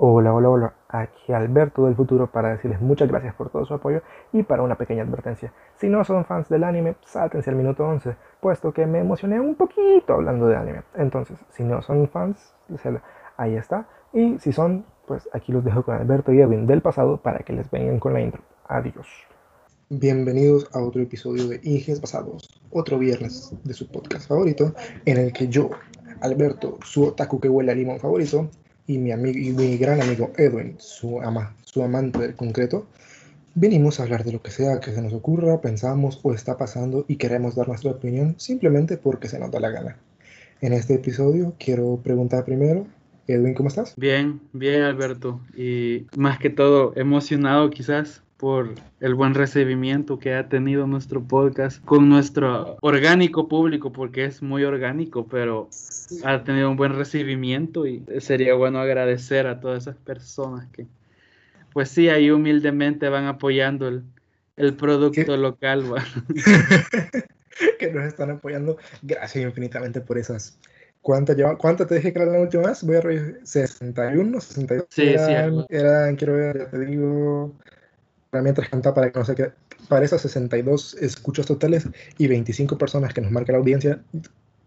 Hola, hola, hola. Aquí Alberto del futuro para decirles muchas gracias por todo su apoyo y para una pequeña advertencia. Si no son fans del anime, sáltense al minuto 11, puesto que me emocioné un poquito hablando de anime. Entonces, si no son fans, ahí está. Y si son, pues aquí los dejo con Alberto y Edwin del pasado para que les vengan con la intro. Adiós. Bienvenidos a otro episodio de Inges Pasados, otro viernes de su podcast favorito, en el que yo, Alberto, su otaku que huele a limón favorito, y mi, amigo, y mi gran amigo Edwin, su, ama, su amante del concreto, venimos a hablar de lo que sea que se nos ocurra, pensamos o está pasando y queremos dar nuestra opinión simplemente porque se nos da la gana. En este episodio quiero preguntar primero, Edwin, ¿cómo estás? Bien, bien Alberto, y más que todo emocionado quizás por el buen recibimiento que ha tenido nuestro podcast con nuestro orgánico público, porque es muy orgánico, pero ha tenido un buen recibimiento y sería bueno agradecer a todas esas personas que, pues sí, ahí humildemente van apoyando el, el producto local. que nos están apoyando. Gracias infinitamente por esas. ¿Cuántas lleva? ¿Cuántas te dije que era la última vez? Voy a reír. 61, 62. Sí, eran, sí. Eran, quiero ver, ya te digo, mientras canta para que no sé qué, para esas 62 escuchas totales y 25 personas que nos marca la audiencia,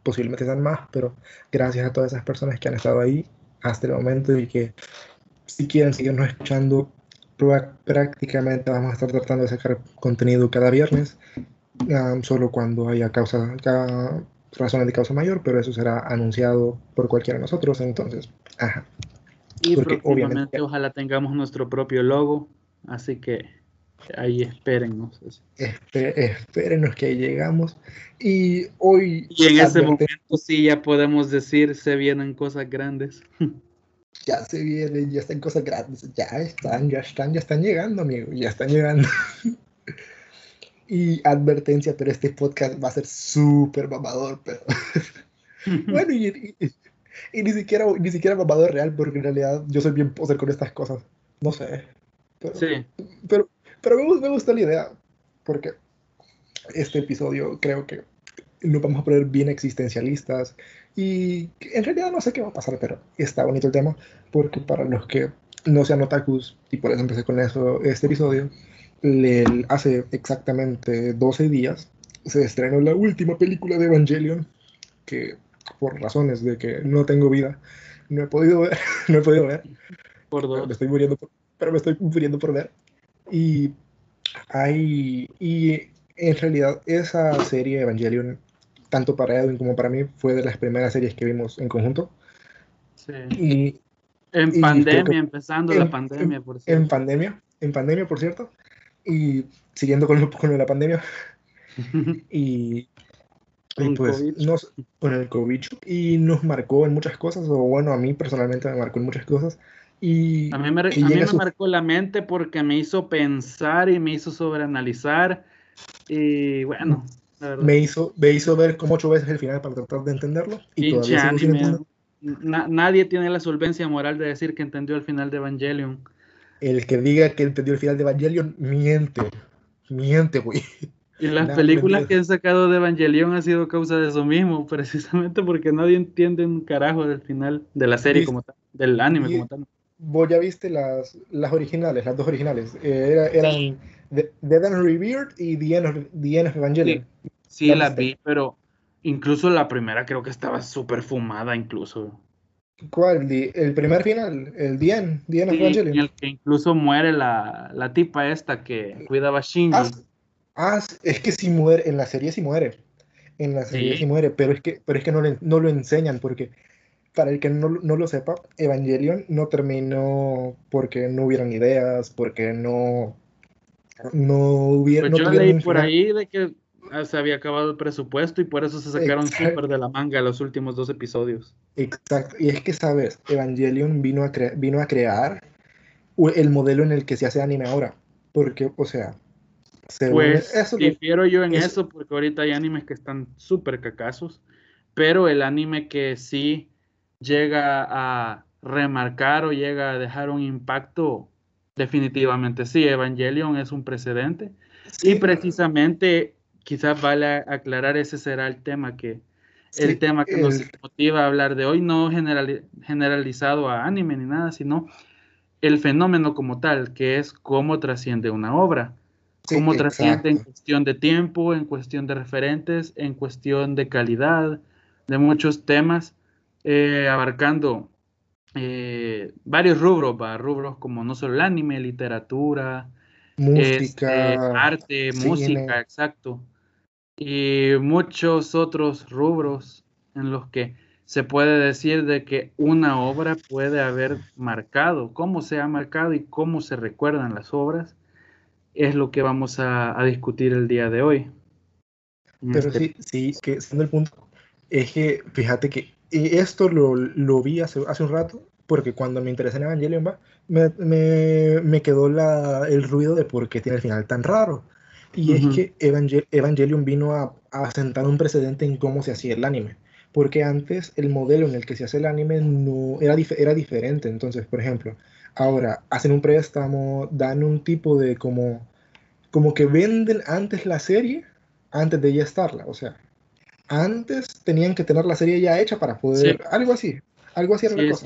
posiblemente sean más, pero gracias a todas esas personas que han estado ahí hasta el momento y que si quieren seguirnos escuchando, prácticamente vamos a estar tratando de sacar contenido cada viernes, solo cuando haya causa, razones de causa mayor, pero eso será anunciado por cualquiera de nosotros, entonces, ajá. Y próximamente ojalá tengamos nuestro propio logo, Así que ahí espérennos. espérenos que ahí llegamos. Y hoy. Y en ese momento sí ya podemos decir se vienen cosas grandes. Ya se vienen, ya están cosas grandes. Ya están, ya están, ya están llegando, amigo. Ya están llegando. y advertencia, pero este podcast va a ser súper mamador, pero. bueno, y, ni siquiera ni siquiera mamador real, porque en realidad yo soy bien poser con estas cosas. No sé. Pero, sí. Pero, pero me, gusta la idea, porque este episodio creo que nos vamos a poner bien existencialistas y en realidad no sé qué va a pasar, pero está bonito el tema, porque para los que no sean otakus, y por eso empecé con eso, este episodio, le, hace exactamente 12 días se estrenó la última película de Evangelion, que por razones de que no tengo vida, no he podido ver, no he podido ver. Por dos. Me estoy muriendo por, pero me estoy muriendo por ver. Y hay, y en realidad esa serie Evangelion, tanto para Edwin como para mí, fue de las primeras series que vimos en conjunto. Sí. Y, en pandemia, empezando la pandemia, por cierto. En pandemia, en pandemia, por cierto. Y siguiendo con, lo, con la pandemia. y, y pues nos, con el COVID. Y nos marcó en muchas cosas, o bueno, a mí personalmente me marcó en muchas cosas. Y, a mí me, a mí me marcó la mente porque me hizo pensar y me hizo sobreanalizar. Y bueno, me hizo, me hizo ver como ocho veces el final para tratar de entenderlo. Y todavía nadie tiene la solvencia moral de decir que entendió el final de Evangelion. El que diga que entendió el final de Evangelion miente. Miente, güey. Y las películas que han sacado de Evangelion ha sido causa de eso mismo, precisamente porque nadie entiende un carajo del final de la serie como tal, del anime como tal vos ya viste las, las originales, las dos originales. Eh, eran The, Dead and Revered y The End of, The End of Evangelion. Sí, sí las vi, pero incluso la primera creo que estaba súper fumada incluso. ¿Cuál? El primer final, el The End, The End of Evangelion. el que incluso muere la, la tipa esta que cuidaba a Shinji. Ah, ah, es que sí muere, en la serie sí muere. En la serie sí, muere, pero es que, pero es que no, no lo enseñan porque para el que no, no, lo sepa, Evangelion no terminó porque no hubieran ideas, porque no, no hubiera... Pues yo leí por ahí de que ah, se había acabado el presupuesto y por eso se sacaron súper de la manga los últimos dos episodios. Exacto, y es que, ¿sabes? Evangelion vino a, vino a crear el modelo en el que se hace anime ahora, porque, o sea... Pues eso difiero yo en eso porque ahorita hay animes que están súper cacazos, pero el anime que sí llega a remarcar o llega a dejar un impacto, definitivamente sí, Evangelion es un precedente. y precisamente, quizás vale aclarar, ese será el tema que, el tema que nos motiva a hablar de hoy, no generalizado a anime ni nada, sino el fenómeno como tal, que es cómo trasciende una obra. cómo trasciende en cuestión de tiempo, en cuestión de referentes, en cuestión de calidad, de muchos temas, eh, abarcando eh, varios rubros, rubros como no solo el anime, literatura, música, este, arte, música, exacto, y muchos otros rubros en los que se puede decir de que una obra puede haber marcado, cómo se ha marcado y cómo se recuerdan las obras, es lo que vamos a, discutir el día de hoy. Pero este sí, sí, que siendo el punto, es que fíjate que esto lo, lo vi hace, hace, un rato, porque cuando me interesé en Evangelion, me, me, me, quedó la, el ruido de por qué tiene el final tan raro. Y es que Evangelion vino a, a sentar un precedente en cómo se hacía el anime porque antes el modelo en el que se hace el anime no era, era diferente. Entonces, por ejemplo, ahora hacen un préstamo, dan un tipo de como, como que venden antes la serie antes de ya estarla. O sea, antes tenían que tener la serie ya hecha para poder, algo así, algo así era la cosa.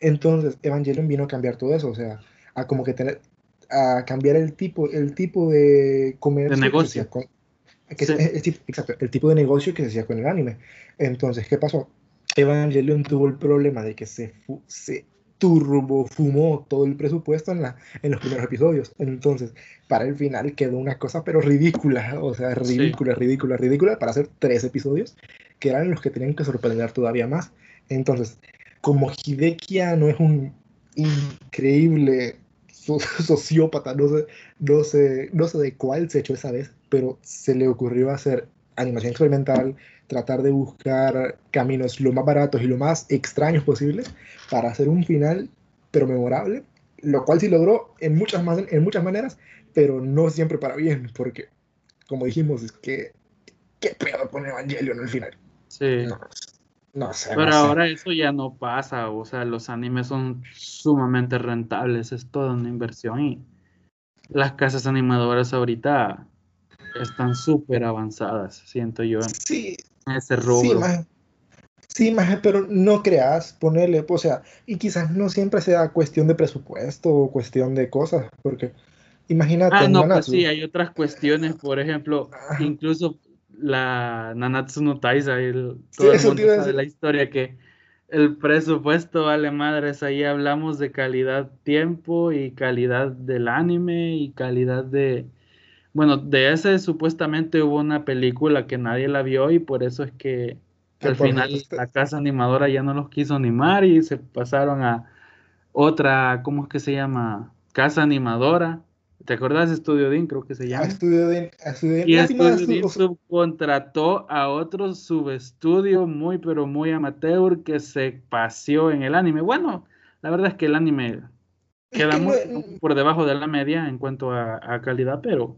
entonces, Evangelion vino a cambiar todo eso, o sea, a como que tener, a cambiar el tipo, el tipo de comercio. De negocio exacto, el tipo de negocio que se hacía con el anime. Entonces, ¿qué pasó? Evangelion tuvo el problema de que se, se turbo fumó todo el presupuesto en, la, en los primeros episodios. Entonces, para el final quedó una cosa, pero ridícula, o sea, ridícula, ridícula, ridícula, para hacer tres episodios, que eran los que tenían que sorprender todavía más. Entonces, como Hidekia no es un increíble sociópata, no sé, no, sé, no sé de cuál se echó esa vez, pero se le ocurrió hacer animación experimental, tratar de buscar caminos lo más baratos y lo más extraños posibles para hacer un final, pero memorable, lo cual sí logró en muchas, en muchas maneras, pero no siempre para bien, porque, como dijimos, es que, ¿qué pedo pone Evangelion al final? Sí. No, sé. Pero ahora eso ya no pasa, o sea, los animes son sumamente rentables, es toda una inversión y las casas animadoras ahorita están súper avanzadas, siento yo, sí, ese rubro. Sí, más, pero no creas, ponerle, o sea, y quizás no siempre sea cuestión de presupuesto o cuestión de cosas, porque imagínate. Ah, no, pues sí, hay otras cuestiones, por ejemplo, incluso la Nanatsu no Taisa, el, todo el mundo de la historia que el presupuesto vale madres, ahí hablamos de calidad tiempo y calidad del anime y calidad de, bueno, de ese supuestamente hubo una película que nadie la vio y por eso es que, al final la casa animadora ya no los quiso animar y se pasaron a otra, ¿cómo es que se llama? Casa animadora. ¿Te acordás de Estudio Dean? Creo que se llama. Estudio Dean. Y Estudio Dean subcontrató a otro subestudio muy, pero muy amateur que se paseó en el anime. Bueno, la verdad es que el anime queda muy por debajo de la media en cuanto a calidad, pero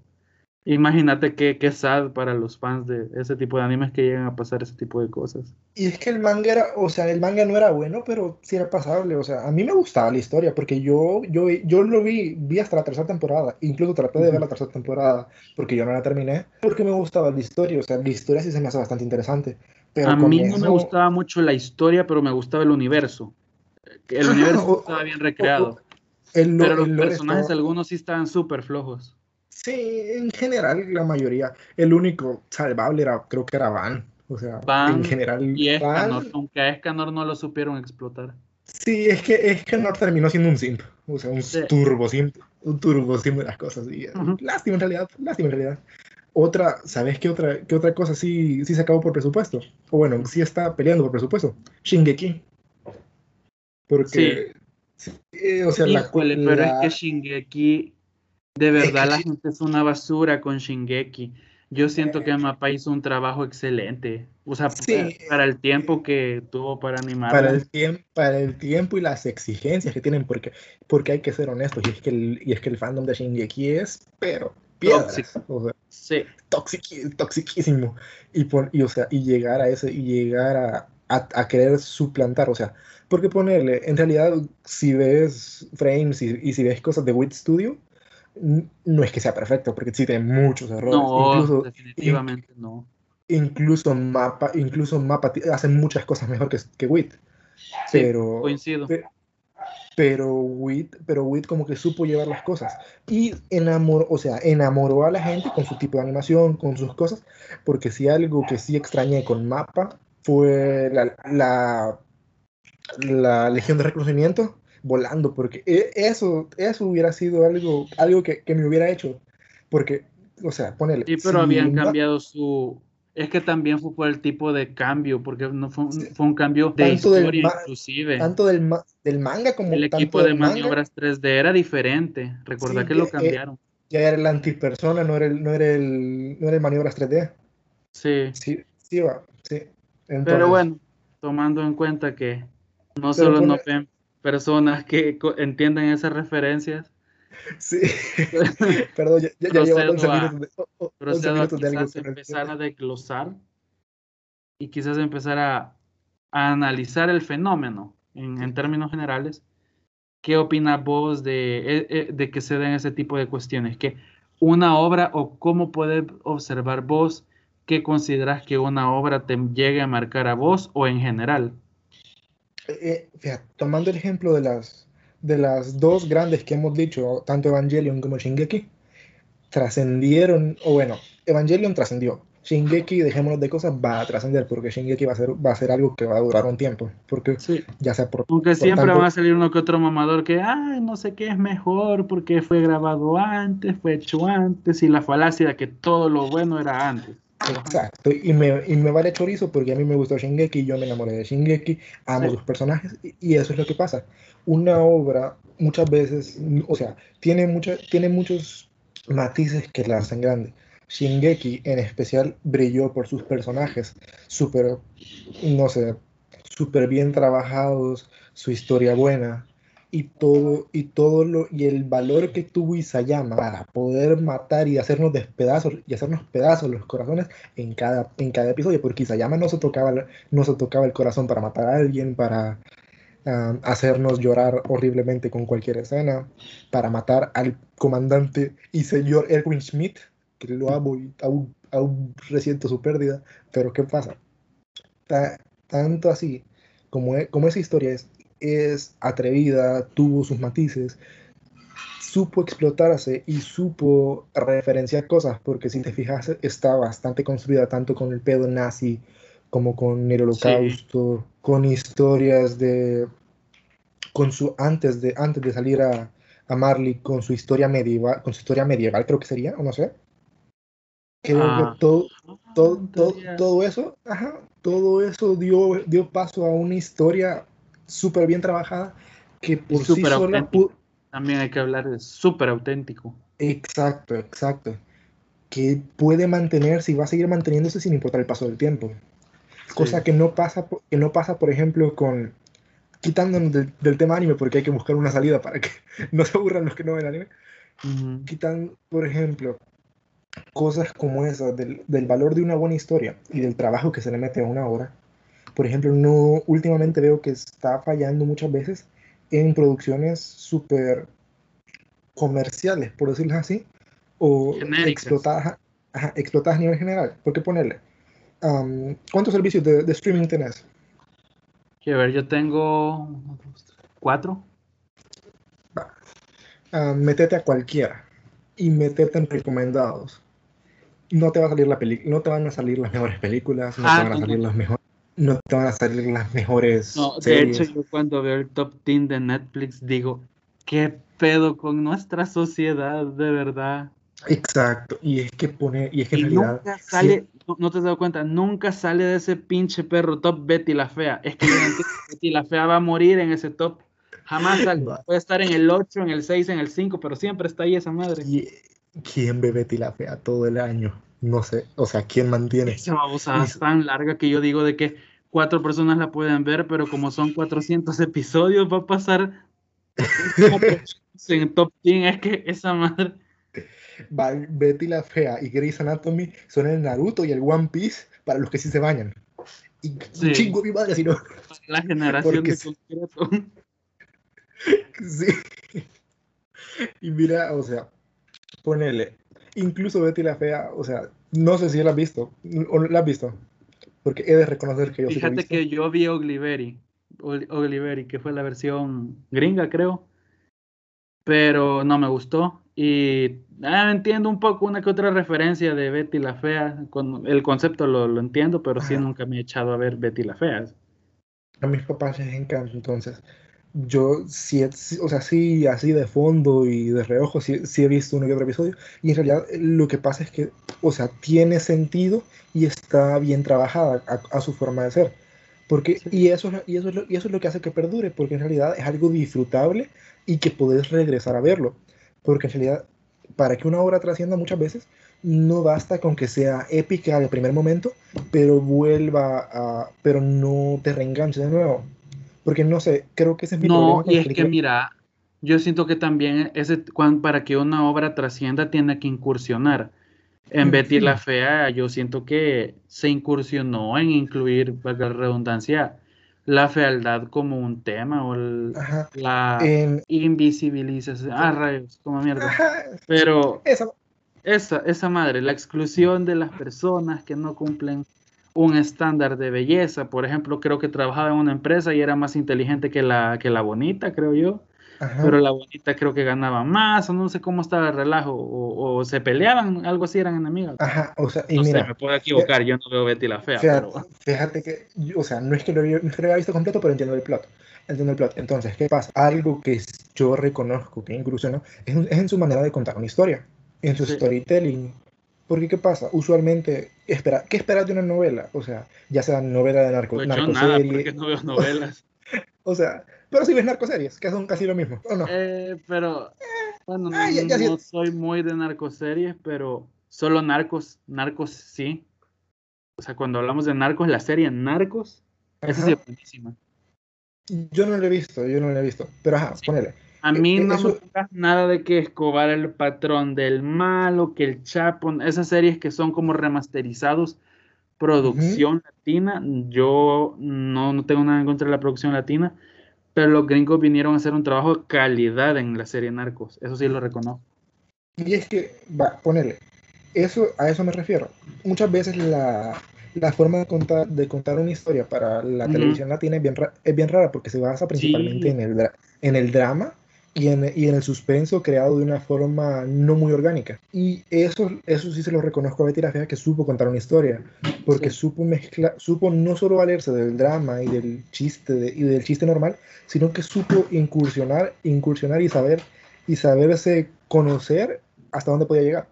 Imagínate qué, qué sad para los fans de ese tipo de animes que llegan a pasar ese tipo de cosas. Y es que el manga era, o sea, el manga no era bueno, pero sí era pasable. O sea, a mí me gustaba la historia porque yo, yo, yo lo vi, vi hasta la tercera temporada. Incluso traté de ver la tercera temporada porque yo no la terminé. Porque me gustaba la historia. O sea, la historia sí se me hace bastante interesante. Pero a mí no me gustaba mucho la historia, pero me gustaba el universo. El universo estaba bien recreado. pero los personajes, algunos sí estaban súper flojos. Sí, en general, la mayoría. El único salvable era, creo que era Van. O sea, en general. Y Escanor, aunque a Escanor no lo supieron explotar. Sí, es que Escanor terminó siendo un simp. O sea, un turbo simp. Un turbo simp de las cosas. Y, Lástima en realidad, lástima en realidad. Otra, ¿sabes qué otra, qué otra cosa sí, sí se acabó por presupuesto? O bueno, sí está peleando por presupuesto. Shingeki. Porque. Sí. Eh, o sea, la, pero es que Shingeki de verdad, la gente es una basura con Shingeki. Yo siento que Mapa hizo un trabajo excelente. O sea, para el tiempo que tuvo para animar. Para el, tiempo, para el tiempo y las exigencias que tienen, porque, porque hay que ser honestos. Y es que el, y es que el fandom de Shingeki es, pero, piedras. O sea, sí. toxiquísimo. Y, y, o sea, y llegar a ese, y llegar a, a, a, querer suplantar, o sea, porque ponerle, en realidad, si ves frames y, y si ves cosas de Wit Studio, no es que sea perfecto, porque sí tiene muchos errores. No, incluso, definitivamente no. Incluso Mapa, incluso Mapa hace muchas cosas mejor que, que WIT. pero, coincido. pero pero Witt como que supo llevar las cosas y enamoró, o sea, enamoró a la gente con su tipo de animación, con sus cosas, porque si algo que sí extrañé con Mapa fue la, la, la Legión de Reconocimiento volando, porque e, eso, eso hubiera sido algo, algo que, que me hubiera hecho, porque, o sea, ponele. Sí, pero habían cambiado su, es que también fue por el tipo de cambio, porque no fue, fue un cambio de historia inclusive. Tanto del, del, manga como el equipo de maniobras 3D era diferente. Recuerda que lo cambiaron. ya era el antipersona, no era el, no era el, no era el maniobras 3D. Sí. Sí, sí va, sí. Pero bueno, tomando en cuenta que no solo no ven personas que entienden esas referencias, Sí. Perdón, ya, ya, llevo 11 minutos de, quizás empezar a desglosar y quizás empezar a, analizar el fenómeno en, términos generales. ¿Qué opinas vos de, e, e, de, que se den ese tipo de cuestiones? Que una obra o cómo puedes observar vos qué consideras que una obra te llegue a marcar a vos o en general? Eh, eh tomando el ejemplo de las de las dos grandes que hemos dicho, tanto Evangelion como Shingeki, trascendieron, o bueno, Evangelion trascendió. Shingeki, dejémonos de cosas, va a trascender porque Shingeki va a ser va a ser algo que va a durar un tiempo, porque ya sea por aunque siempre va a salir uno que otro mamador que ay, no sé qué es mejor porque fue grabado antes, fue hecho antes y la falacia de que todo lo bueno era antes. Exacto, y me, y me vale chorizo porque a mí me gustó Shingeki, yo me enamoré de Shingeki, amo sus personajes y, eso es lo que pasa. Una obra muchas veces, o sea, tiene, mucha, tiene muchos matices que la hacen grande. Shingeki en especial brilló por sus personajes, súper, no sé, súper bien trabajados, su historia buena, y todo, y todo lo, y el valor que tuvo Isayama para poder matar y hacernos despedazos, y hacernos pedazos los corazones en cada, en cada episodio, porque Isayama no se tocaba, no se tocaba el corazón para matar a alguien, para hacernos llorar horriblemente con cualquier escena, para matar al comandante y señor Erwin Schmidt, que lo amo y aún, aún resiento su pérdida, pero ¿qué pasa? tanto así como, e, como esa historia es es atrevida, tuvo sus matices, supo explotarse y supo referenciar cosas, porque si te fijas está bastante construida tanto con el pedo nazi como con el holocausto, con historias de, con su, antes de, antes de salir a, a Marley, con su historia medieval, con su historia medieval creo que sería, o no sé. Creo que ah. todo, todo, todo, todo, eso, ajá, todo eso dio, dio paso a una historia súper bien trabajada, que por sí sola... También hay que hablar de súper auténtico. Exacto, exacto. Que puede mantenerse y va a seguir manteniéndose sin importar el paso del tiempo. Cosa que no, pasa, que no pasa, por ejemplo, con... Quitándonos del, tema anime, porque hay que buscar una salida para que no se aburran los que no ven anime. Quitan, por ejemplo, cosas como esas del, del, valor de una buena historia y del trabajo que se le mete a una obra, por ejemplo, no últimamente veo que está fallando muchas veces en producciones súper comerciales, por decirlo así, o explotadas, explotadas a nivel general. ¿Por qué ponerle? ¿Cuántos servicios de, streaming tenés? Quiero ver, yo tengo cuatro. metete a cualquiera y metete en recomendados. No te va a salir la no te van a salir las mejores películas, no te ah, van a salir las mejores no te van a salir las mejores. No, de hecho, yo cuando veo el top 10 de Netflix digo, ¿qué pedo con nuestra sociedad, de verdad? Exacto, y es que pone, y es que en realidad. Nunca sale, no, te has dado cuenta, nunca sale de ese pinche perro top Betty la Fea. Es que Betty la Fea va a morir en ese top. Jamás sale. Puede estar en el 8, en el 6, en el 5, pero siempre está ahí esa madre. ¿Quién ve Betty la Fea todo el año? No sé, o sea, ¿quién mantiene? Esa babosada es tan larga que yo digo de que cuatro personas la pueden ver, pero como son 400 episodios, va a pasar en top 10, es que esa madre... Betty la Fea y Grey's Anatomy son el Naruto y el One Piece para los que sí se bañan. Y sí. chingo mi madre si no. La generación de concreto. Sí. Y mira, o sea, ponele, incluso Betty la Fea, o sea, no sé si la has visto, o la has visto, porque he de reconocer que yo Fíjate sí que yo vi Oliveri, Oliveri, que fue la versión gringa, creo. Pero no me gustó. Y ah, entiendo un poco una que otra referencia de Betty la Fea. Con, el concepto lo, lo entiendo, pero sí nunca me he echado a ver Betty la Fea. A mis papás les encanta, entonces yo sí, o sea, sí, así de fondo y de reojo, sí, he visto uno y otro episodio. Y en realidad eh, lo que pasa es que, o sea, tiene sentido y está bien trabajada a, su forma de ser. Porque, y, eso, y, eso es lo, y eso es lo que hace que perdure, porque en realidad es algo disfrutable y que podés regresar a verlo. Porque en realidad, para que una obra trascienda muchas veces, no basta con que sea épica al primer momento, pero vuelva a, pero no te reenganche de nuevo. Porque no sé, creo que ese es mi No, y es que mira, yo siento que también ese, para que una obra trascienda tiene que incursionar. En Betty la Fea, yo siento que se incursionó en incluir, valga la redundancia, la fealdad como un tema o la invisibilización. Ah, rayos, como mierda. Pero esa. esa, esa madre, la exclusión de las personas que no cumplen un estándar de belleza. Por ejemplo, creo que trabajaba en una empresa y era más inteligente que la, que la bonita, creo yo. Pero la bonita creo que ganaba más, o no sé cómo estaba el relajo, o, se peleaban, algo así, eran enemigas. Ajá, o sea, y mira, me puedo equivocar, yo no veo Betty la fea. Fíjate, que, o sea, no es que lo, no es que lo visto completo, pero entiendo el plot. Entiendo el plot. Entonces, ¿qué pasa? Algo que yo reconozco que incluso no es, es en su manera de contar una historia, en su storytelling porque, ¿qué pasa? Usualmente, espera, ¿qué esperas de una novela? O sea, ya sea novela de narco, pues narcoserie. no veo novelas. o sea, pero si ves narcoseries, que son casi lo mismo, ¿o no? Eh, pero, bueno, ah, no, soy muy de narcoseries, pero solo narcos, narcos sí. O sea, cuando hablamos de narcos, la serie Narcos, esa sí es buenísima. Yo no la he visto, yo no la he visto, pero ajá, ponele. A mí no me gusta nada de que Escobar el patrón del malo, que el Chapo, esas series que son como remasterizados, producción latina. Yo no, no, tengo nada en contra de la producción latina, pero los gringos vinieron a hacer un trabajo de calidad en la serie Narcos. Eso sí lo reconozco. Y es que, va, ponele, eso, a eso me refiero. Muchas veces la, la forma de contar, de contar una historia para la televisión latina es bien, es bien rara porque se basa principalmente en, el, en el drama y en, y en, el suspenso creado de una forma no muy orgánica. Y eso, eso sí se lo reconozco a Betty la Fea, que supo contar una historia, porque supo, mezcla, supo no solo valerse del drama y del chiste y del chiste normal, sino que supo incursionar, incursionar y saber y saberse conocer hasta dónde podía llegar.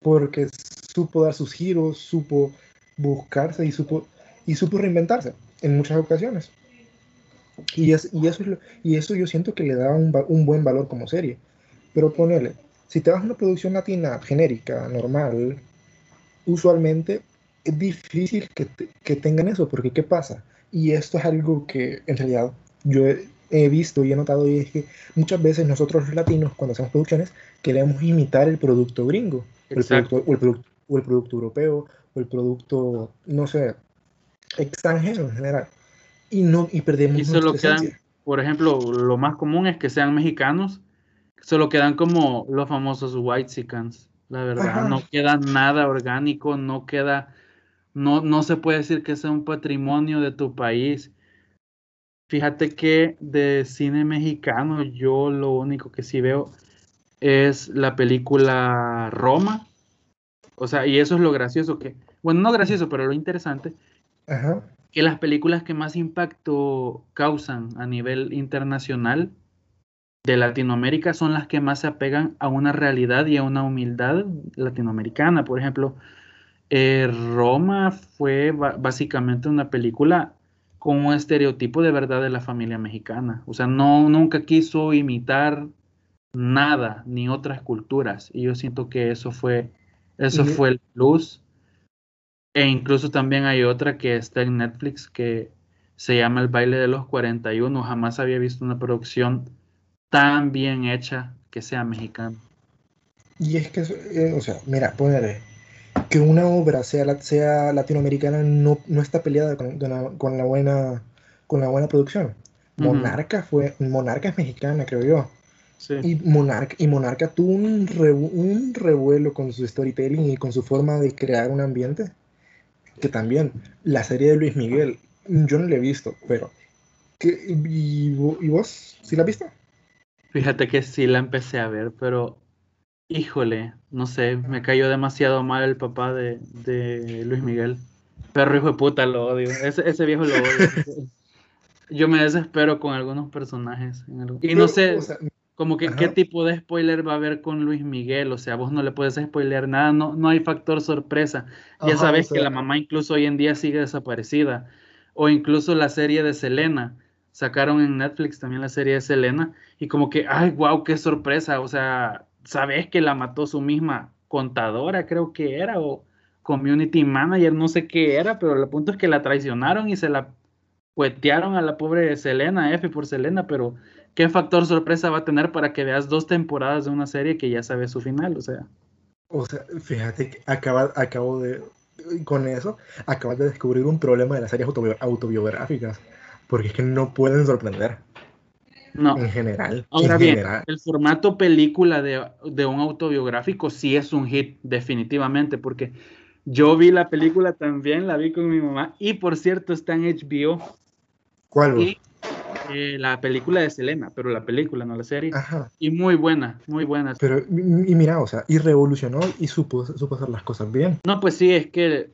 Porque supo dar sus giros, supo buscarse y supo, y supo reinventarse en muchas ocasiones. Y, es, y, eso, y eso yo siento que le da un, un, buen valor como serie. Pero ponele, si te vas a una producción latina genérica, normal, usualmente es difícil que, que tengan eso, porque ¿qué pasa? Y esto es algo que en realidad yo he, visto y he notado, y es que muchas veces nosotros los latinos, cuando hacemos producciones, queremos imitar el producto gringo, el producto, o, el producto, o el producto europeo, o el producto, no sé, extranjero en general y no y perdemos y solo quedan por ejemplo lo más común es que sean mexicanos solo quedan como los famosos white chickens la verdad no queda nada orgánico no queda no no se puede decir que sea un patrimonio de tu país. Fíjate que de cine mexicano yo lo único que sí veo es la película Roma. O sea y eso es lo gracioso que bueno no gracioso pero lo interesante Ajá que las películas que más impacto causan a nivel internacional de Latinoamérica son las que más se apegan a una realidad y a una humildad latinoamericana. Por ejemplo, eh, Roma fue básicamente una película con un estereotipo de verdad de la familia mexicana. O sea, no, nunca quiso imitar nada ni otras culturas. Y yo siento que eso fue, eso fue el plus e incluso también hay otra que está en Netflix que se llama El baile de los 41. Jamás había visto una producción tan bien hecha que sea mexicana. Y es que, eh, o sea, mira, ponerle que una obra sea, sea latinoamericana no, no está peleada con, la buena, con la buena producción. Monarca fue, Monarca es mexicana, creo yo. Y, Monarca, y Monarca tuvo un, un revuelo con su storytelling y con su forma de crear un ambiente que también la serie de Luis Miguel, yo no la he visto, pero y, y, vos? ¿Sí la has visto? Fíjate que sí la empecé a ver, pero híjole, no sé, me cayó demasiado mal el papá de, de Luis Miguel. Perro hijo de puta, lo odio. Ese, ese viejo lo odio. Yo me desespero con algunos personajes. Y no sé, como que qué tipo de spoiler va a haber con Luis Miguel. O sea, vos no le puedes spoilear nada, no, no hay factor sorpresa. Ya sabes que la mamá incluso hoy en día sigue desaparecida. O incluso la serie de Selena. Sacaron en Netflix también la serie de Selena. Y como que, ay, wow, qué sorpresa. O sea, sabes que la mató su misma contadora, creo que era, o community manager, no sé qué era, pero el punto es que la traicionaron y se la cuetearon a la pobre Selena, F por Selena, pero ¿qué factor sorpresa va a tener para que veas dos temporadas de una serie que ya sabes su final? O sea. O sea, fíjate que acaba, acabo de, con eso, acabas de descubrir un problema de las series autobiográficas, porque es que no pueden sorprender. No. En general. Ahora bien, el formato película de, de, un autobiográfico sí es un hit, definitivamente, porque yo vi la película también, la vi con mi mamá, y por cierto está en HBO. ¿Cuál? Y, eh, la película de Selena, pero la película, no la serie. Ajá. Y muy buena, muy buena. Pero, y mira, o sea, y revolucionó y supo, supo hacer las cosas bien. No, pues sí, es que,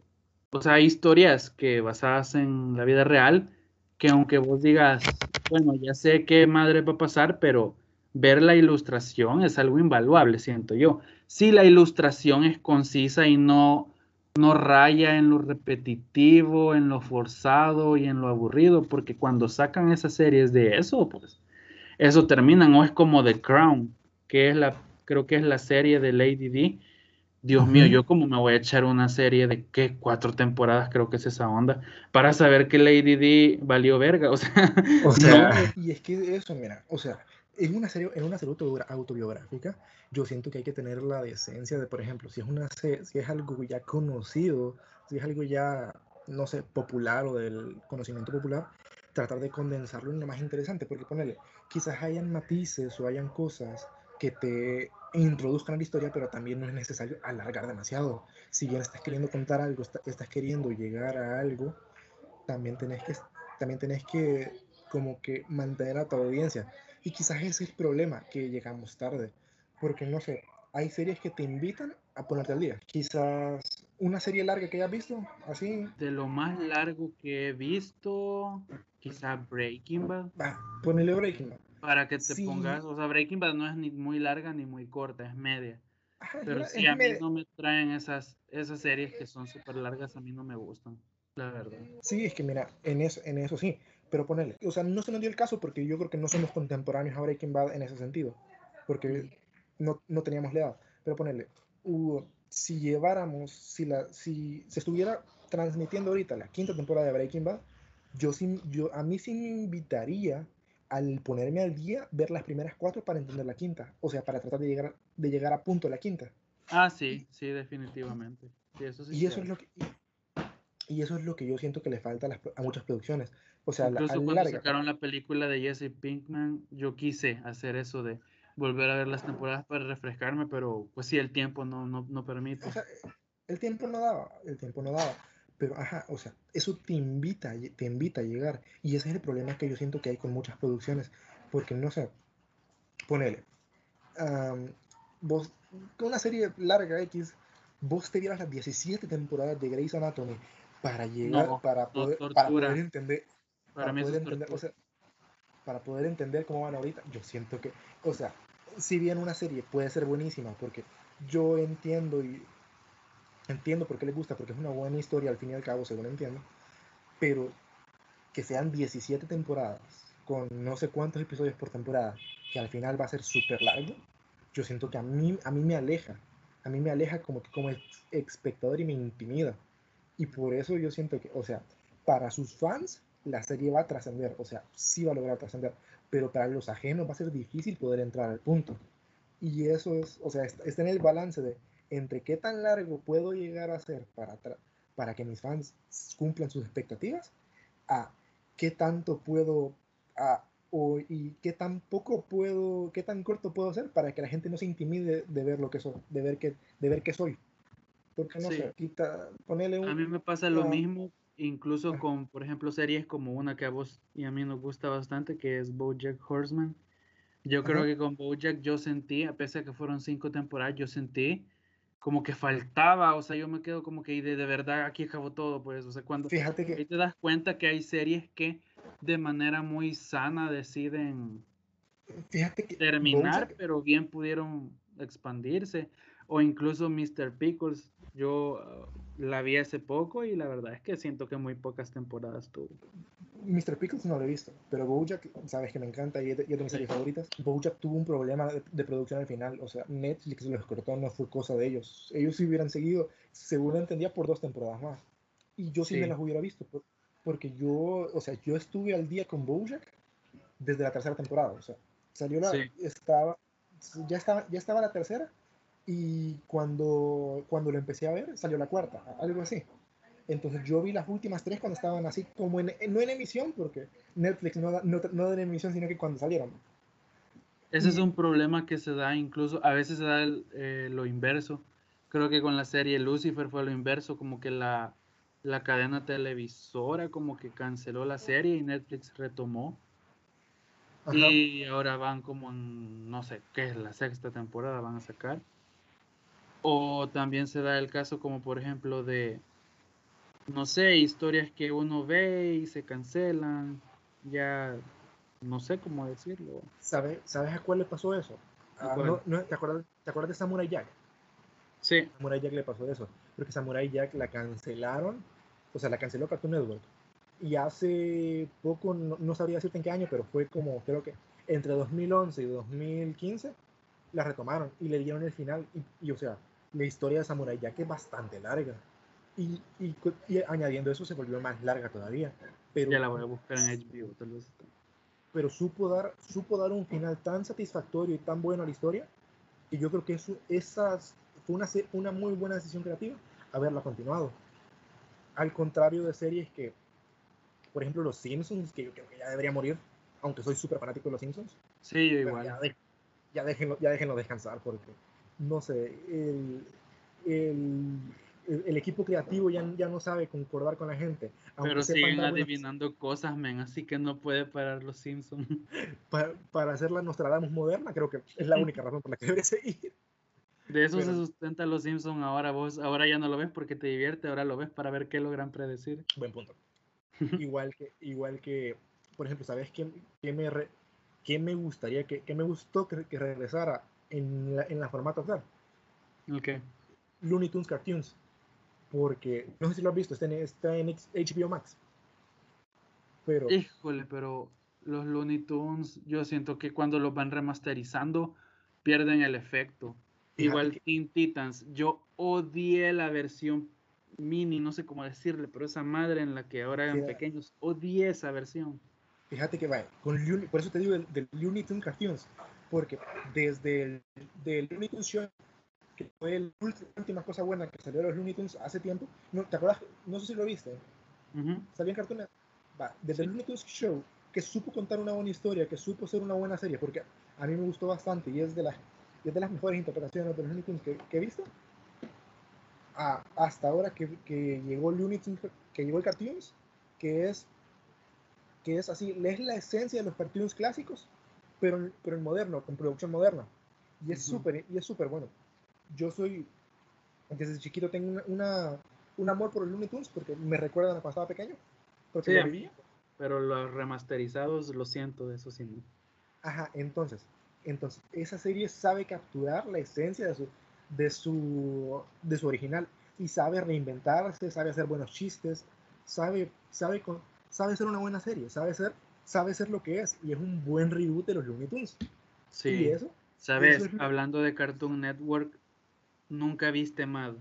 o sea, hay historias que basadas en la vida real, que aunque vos digas, bueno, ya sé qué madre va a pasar, pero ver la ilustración es algo invaluable, siento yo. Si la ilustración es concisa y no no raya en lo repetitivo, en lo forzado y en lo aburrido, porque cuando sacan esas series de eso, pues eso termina, o es como The Crown, que es la, creo que es la serie de Lady D. Dios mío, yo como me voy a echar una serie de qué cuatro temporadas, creo que es esa onda, para saber que Lady D valió verga, o sea, o sea. Y es que eso, mira, o sea, en una serie, en una serie autobiográfica, yo siento que hay que tener la decencia de, por ejemplo, si es, una, si es algo ya conocido, si es algo ya, no sé, popular o del conocimiento popular, tratar de condensarlo en lo más interesante, porque ponerle, quizás hayan matices o hayan cosas que te introduzcan a la historia, pero también no es necesario alargar demasiado. Si bien estás queriendo contar algo, estás queriendo llegar a algo, también tenés que, también tenés que como que mantener a tu audiencia. Y quizás ese es el problema, que llegamos tarde. Porque no sé, hay series que te invitan a ponerte al día. Quizás una serie larga que hayas visto, así. De lo más largo que he visto, quizás Breaking Bad. Ah, ponele Breaking Bad. Para que te pongas, o sea, Breaking Bad no es ni muy larga ni muy corta, es media. Pero si a mí no me traen esas, esas series que son súper largas, a mí no me gustan, la verdad. Sí, es que mira, en eso, en eso sí. Pero ponele, o sea, no se nos dio el caso porque yo creo que no somos contemporáneos a Breaking Bad en ese sentido, porque no, no teníamos la edad. Pero ponele, si lleváramos, si, la, si se estuviera transmitiendo ahorita la quinta temporada de Breaking Bad, yo, sí, yo a mí sí me invitaría al ponerme al día ver las primeras cuatro para entender la quinta, o sea, para tratar de llegar, de llegar a punto la quinta. Ah, sí, sí, definitivamente. eso y, eso es lo que, y, eso es lo que yo siento que le falta a muchas producciones o sea, Incluso cuando sacaron la película de Jesse Pinkman, yo quise hacer eso de volver a ver las temporadas para refrescarme, pero pues sí, el tiempo no, no, no permite. O sea, el tiempo no daba, el tiempo no daba. Pero, ajá, o sea, eso te invita, te invita a llegar. Y ese es el problema que yo siento que hay con muchas producciones. Porque, no sé, ponele, vos, con una serie larga X, vos te vieras las 17 temporadas de Grey's Anatomy para llegar, para, poder, para poder entender, para, poder entender, o sea, para poder entender cómo van ahorita, yo siento que, o sea, si bien una serie puede ser buenísima, porque yo entiendo y entiendo por qué le gusta, porque es una buena historia al fin y al cabo, según entiendo, pero que sean 17 temporadas con no sé cuántos episodios por temporada, que al final va a ser súper largo, yo siento que a mí, a mí me aleja, a mí me aleja como que como espectador y me intimida. Y por eso yo siento que, o sea, para sus fans la serie va a trascender, o sea, sí va a lograr trascender, pero para los ajenos va a ser difícil poder entrar al punto. Y eso es, o sea, está en el balance de entre qué tan largo puedo llegar a ser para, para que mis fans cumplan sus expectativas, a qué tanto puedo, a, o, y qué tan poco puedo, qué tan corto puedo ser para que la gente no se intimide de ver lo que soy, de ver que, de ver que soy. Porque no sé, quita, ponele un... A mí me pasa lo mismo incluso con, por ejemplo, series como una que a vos y a mí nos gusta bastante, que es BoJack Horseman. Yo creo que con BoJack yo sentí, a pesar de que fueron cinco temporadas, yo sentí como que faltaba, o sea, yo me quedo como que de, de verdad aquí acabó todo, pues, o sea, cuando Fíjate que... ahí te das cuenta que hay series que de manera muy sana deciden Fíjate que terminar, Bojack- pero bien pudieron expandirse, o incluso Mr. Pickles, yo uh, la vi hace poco y la verdad es que siento que muy pocas temporadas tuvo. Mr. Pickles no lo he visto, pero Bojack, sabes que me encanta y es de, y es de mis series favoritas. Bojack tuvo un problema de, de producción al final, o sea, Netflix los cortó, no fue cosa de ellos. Ellos si hubieran seguido, según entendía, por dos temporadas más. Y yo sí, Sí. me las hubiera visto, por- porque yo, o sea, yo estuve al día con Bojack desde la tercera temporada, o sea, salió la, Sí. estaba, ya estaba, ya estaba la tercera y cuando, cuando lo empecé a ver salió la cuarta, algo así. Entonces yo vi las últimas tres cuando estaban así como en, no en emisión, porque Netflix no da, no, no da en emisión, sino que cuando salieron. Ese es un problema que se da incluso, a veces se da el, eh, lo inverso. Creo que con la serie Lucifer fue lo inverso, como que la, la cadena televisora como que canceló la serie y Netflix retomó. Ajá. Y ahora van como en, no sé, qué es la sexta temporada, van a sacar. O también se da el caso como por ejemplo de, no sé, historias que uno ve y se cancelan, ya no sé cómo decirlo. ¿Sabe- ¿Sabes a cuál le pasó eso? ¿A Ah, cuál? no- no, ¿te, acuerdas, ¿Te acuerdas de Samurai Jack? Sí, Samurai Jack le pasó eso, porque Samurai Jack la cancelaron, o sea, la canceló Cartoon Network. Y hace poco, no, no sabría decirte en qué año, pero fue como, creo que entre 2011 y 2015, la retomaron y le dieron el final. Y, y, o sea, la historia de Samurai Jack es bastante larga. Y, y, y añadiendo eso se volvió más larga todavía. Pero, ya la voy a buscar en HBO, tal vez. pero supo, dar, supo dar un final tan satisfactorio y tan bueno a la historia. Y yo creo que eso, esas, fue una, una muy buena decisión creativa haberla continuado. Al contrario de series que, por ejemplo, Los Simpsons, que yo creo que ya debería morir, aunque soy súper fanático de Los Simpsons. Sí, yo igual. Ya, de- ya, déjenlo, ya déjenlo descansar porque, no sé, el, el, el- equipo creativo ya, ya no sabe concordar con la gente. Pero siguen buenas- adivinando cosas, men, así que no puede parar los Simpsons. para, para hacer la Nostradamus moderna, creo que es la única razón por la que debería seguir. De eso se sustenta los Simpsons ahora vos, ahora ya no lo ves porque te divierte, ahora lo ves para ver qué logran predecir. Buen punto. igual que, igual que, por ejemplo, ¿sabes qué, qué me, re- qué me gustaría, que, qué me gustó que, que regresara en la, en la formato actual? Ok. Looney Tunes Cartoons. Porque, no sé si lo has visto, está en, está en HBO Max. Pero, Híjole, pero los Looney Tunes, yo siento que cuando los van remasterizando, pierden el efecto. Fíjate Igual que- Teen Titans, yo odié la versión mini, no sé cómo decirle, pero esa madre en la que ahora eran Sí, pequeños, odié esa versión. fíjate que vaya, con Looney- por eso te digo del, del Looney Tunes Cartoons. Porque desde el del Looney Tunes Show, que fue la última cosa buena que salió de los Looney Tunes hace tiempo, no, ¿te acuerdas? No sé si lo viste. Ujú. salió en Cartoon Network. Va, desde Sí. el Looney Tunes Show, que supo contar una buena historia, que supo ser una buena serie, porque a mí me gustó bastante y es de las, es de las mejores interpretaciones de los Looney Tunes que, que he visto. hasta ahora que, que llegó Looney Tunes, que llegó el Cartoons, que es, que es así, es la esencia de los cartoons clásicos, pero, pero en moderno, con producción moderna. Y es Ujú. súper y es súper bueno. Yo soy, desde chiquito tengo una, una- un amor por los Looney Tunes porque me recuerdan a cuando estaba pequeño. Porque Sí, lo a mí. vivía. Pero los remasterizados, lo siento, de eso sí. no. Ajá, entonces, entonces, esa serie sabe capturar la esencia de su, de su, de su original y sabe reinventarse, sabe hacer buenos chistes, sabe, sabe, con- sabe ser una buena serie, sabe ser, sabe ser lo que es y es un buen reboot de los Looney Tunes. Y Sí. eso, ¿Sabes? eso es lo- Hablando de Cartoon Network, nunca viste Mad.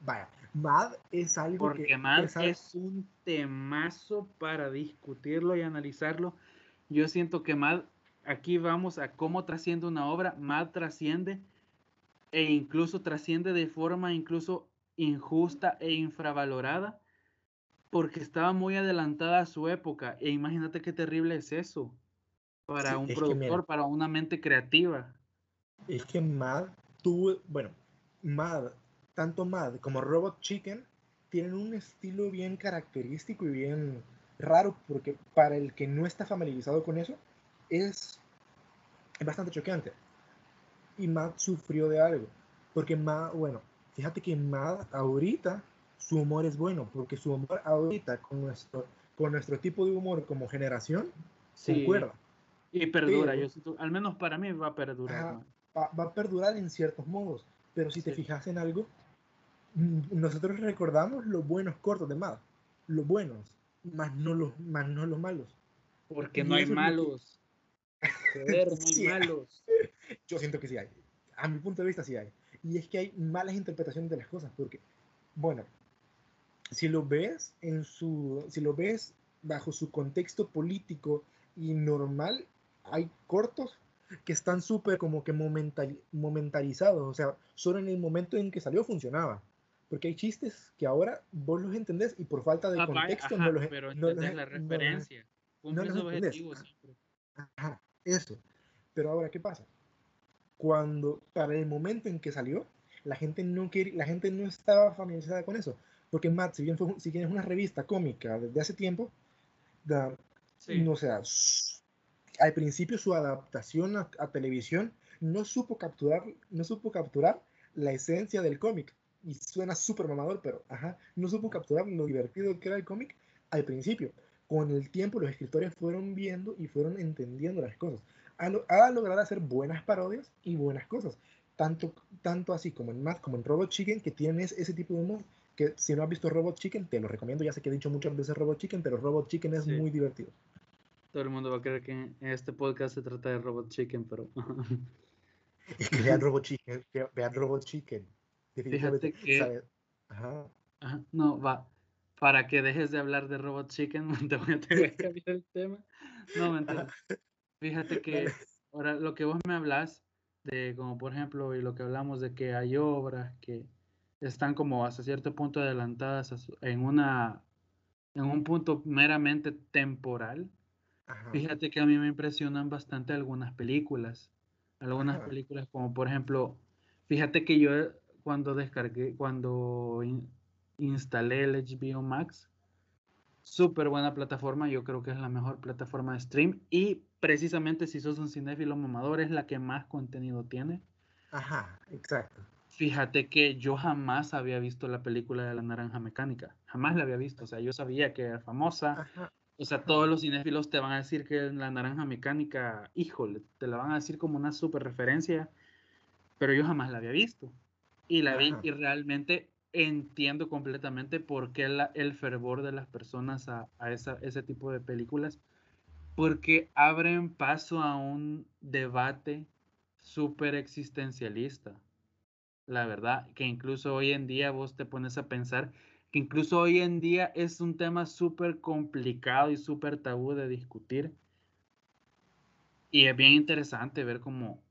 vaya, Mad es algo Porque que, Mad sabe- es un temazo para discutirlo y analizarlo. Yo siento que Mad, aquí vamos a cómo trasciende una obra. Mad trasciende e incluso trasciende de forma incluso injusta e infravalorada porque estaba muy adelantada a su época. E imagínate qué terrible es eso para Sí, un productor, mira. para una mente creativa. Es que Mad tuvo, bueno, Mad, tanto Mad como Robot Chicken tienen un estilo bien característico y bien raro, porque para el que no está familiarizado con eso, es, es bastante choqueante. Y Matt sufrió de algo, porque Matt, bueno, fíjate que Matt ahorita su humor es bueno, porque su humor ahorita con nuestro, con nuestro tipo de humor como generación, Sí. concuerda. Y perdura, Pero- yo siento- al menos para mí va a perdurar. Va, va a perdurar en ciertos modos, pero si te fijas en algo, mm, nosotros recordamos los buenos cortos de Mad, los buenos, más no los, más no los malos. Porque no hay que- malos. Joder, no hay Sí. malos. Yo siento que sí hay. A mi punto de vista sí hay. Y es que hay malas interpretaciones de las cosas, porque, bueno, si lo ves en su, si lo ves bajo su contexto político y normal, hay cortos que están súper como que momental- momentarizados, o sea, solo en el momento en que salió funcionaba. Porque hay chistes que ahora vos los entendés y por falta de Ah, contexto ajá, no los pero no los- la no los- referencia. Los su entendés. objetivo Ah. siempre. Ajá, eso. Pero ahora, ¿qué pasa? Cuando, para el momento en que salió, la gente no quería, la gente no estaba familiarizada con eso. Porque Matt, si bien, fue, si bien es una revista cómica desde hace tiempo, da- Sí. no, o sea, al principio su adaptación a, a televisión no supo capturar, no supo capturar la esencia del cómic. Y suena súper mamador, pero ajá, no supo capturar lo divertido que era el cómic al principio. Con el tiempo los escritores fueron viendo y fueron entendiendo las cosas. A, lo- a lograr hacer buenas parodias y buenas cosas. Tanto, tanto así como en Math como en Robot Chicken, que tienen ese, ese tipo de humor. Que si no has visto Robot Chicken, te lo recomiendo. Ya sé que he dicho muchas veces Robot Chicken, pero Robot Chicken es Sí. muy divertido. Todo el mundo va a creer que en este podcast se trata de Robot Chicken, pero Es que vean Robot Chicken, ve- vean Robot Chicken. Fíjate que- ¿sabes? Ajá. Ajá, no, va. Para que dejes de hablar de Robot Chicken, te voy a, te voy a cambiar el tema. No, mentira. Fíjate que ahora lo que vos me hablas de, como por ejemplo, y lo que hablamos de que hay obras que están como hasta cierto punto adelantadas en una en un punto meramente temporal. Ajá. Fíjate que a mí me impresionan bastante algunas películas. Algunas Ajá. películas como por ejemplo, fíjate que yo cuando descargué, cuando in- instalé el HBO Max, súper buena plataforma, yo creo que es la mejor plataforma de stream y precisamente si sos un cinéfilo mamador es la que más contenido tiene. Ajá, exacto. Fíjate que yo jamás había visto la película de la naranja mecánica, jamás la había visto, o sea, yo sabía que era famosa, Ajá. o sea, todos los cinéfilos te van a decir que la naranja mecánica, híjole, te la van a decir como una super referencia, pero yo jamás la había visto. Y la vi y realmente entiendo completamente por qué la- el fervor de las personas a, a esa- ese tipo de películas, porque abren paso a un debate súper existencialista. La verdad, que incluso hoy en día vos te pones a pensar que incluso hoy en día es un tema súper complicado y súper tabú de discutir. Y es bien interesante ver cómo,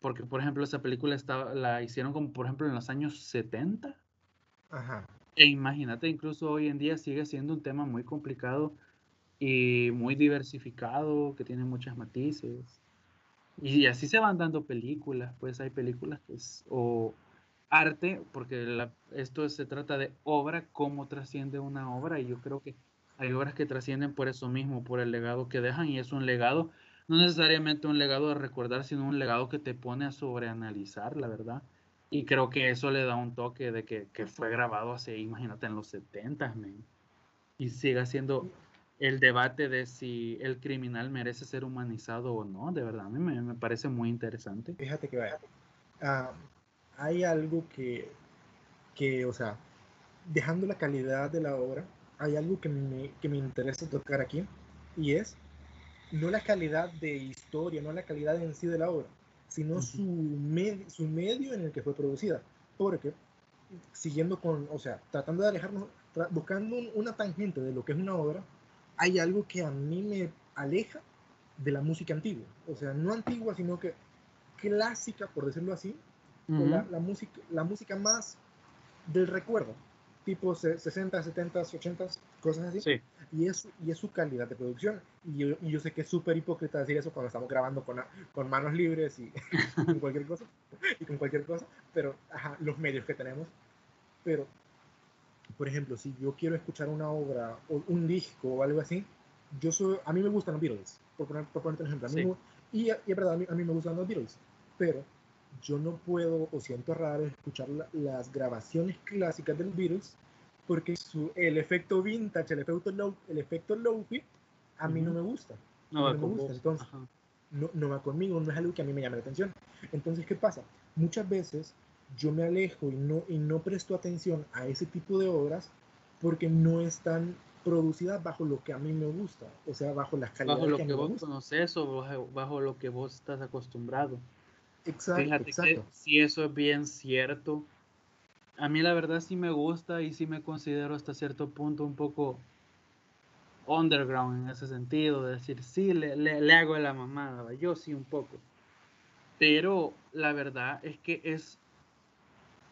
porque por ejemplo esa película estaba, la hicieron como por ejemplo en los años 70. Ajá. E imagínate, incluso hoy en día sigue siendo un tema muy complicado y muy diversificado, que tiene muchos matices. Y así se van dando películas, pues hay películas que es, o arte, porque esto se trata de obra, cómo trasciende una obra, y yo creo que hay obras que trascienden por eso mismo, por el legado que dejan, y es un legado, no necesariamente un legado de recordar, sino un legado que te pone a sobreanalizar, la verdad. Y creo que eso le da un toque de que, que fue grabado hace, imagínate, en los 70, men. Y siga siendo el debate de si el criminal merece ser humanizado o no, de verdad, a mí me, me parece muy interesante. Fíjate que vaya. ah, hay algo que, que, o sea, dejando la calidad de la obra, hay algo que me, que me interesa tocar aquí, y es no la calidad de historia, no la calidad en sí de la obra, sino su, med- su medio en el que fue producida. Porque, siguiendo con, o sea, tratando de alejarnos, tra- buscando un- una tangente de lo que es una obra, hay algo que a mí me aleja de la música antigua. O sea, no antigua, sino que clásica, por decirlo así, la, música, la música más del recuerdo, tipo se- 60, 70, 80, cosas así, Sí, y, es, y es su calidad de producción. Y yo, y yo sé que es súper hipócrita decir eso cuando estamos grabando con, con manos libres y con cualquier cosa, y con cualquier cosa, pero ajá, los medios que tenemos. Pero por ejemplo, si yo quiero escuchar una obra o un disco o algo así, yo soy, a mí me gustan los Beatles, por, poner, por ponerte un ejemplo. A mí y, es verdad, a mí, a mí, me gustan los Beatles, pero yo no puedo o siento raro escuchar las grabaciones clásicas del Beatles porque su, el efecto vintage, el efecto low, el efecto low-fi, a mí no me gusta. No, me gusta. Entonces, no, no, va conmigo, no es algo que a mí me llame la atención. Entonces, ¿qué pasa? Muchas veces yo me alejo y no, y no presto atención a ese tipo de obras porque no están producidas bajo lo que a mí me gusta, o sea, bajo las calidades bajo lo que, vos conoces o bajo, lo que vos estás acostumbrado. Exacto, Fíjate exacto. que si eso es bien cierto, a mí la verdad sí me gusta y sí me considero hasta cierto punto un poco underground en ese sentido, de decir, sí, le, le, le hago la mamada, yo sí un poco. Pero la verdad es que es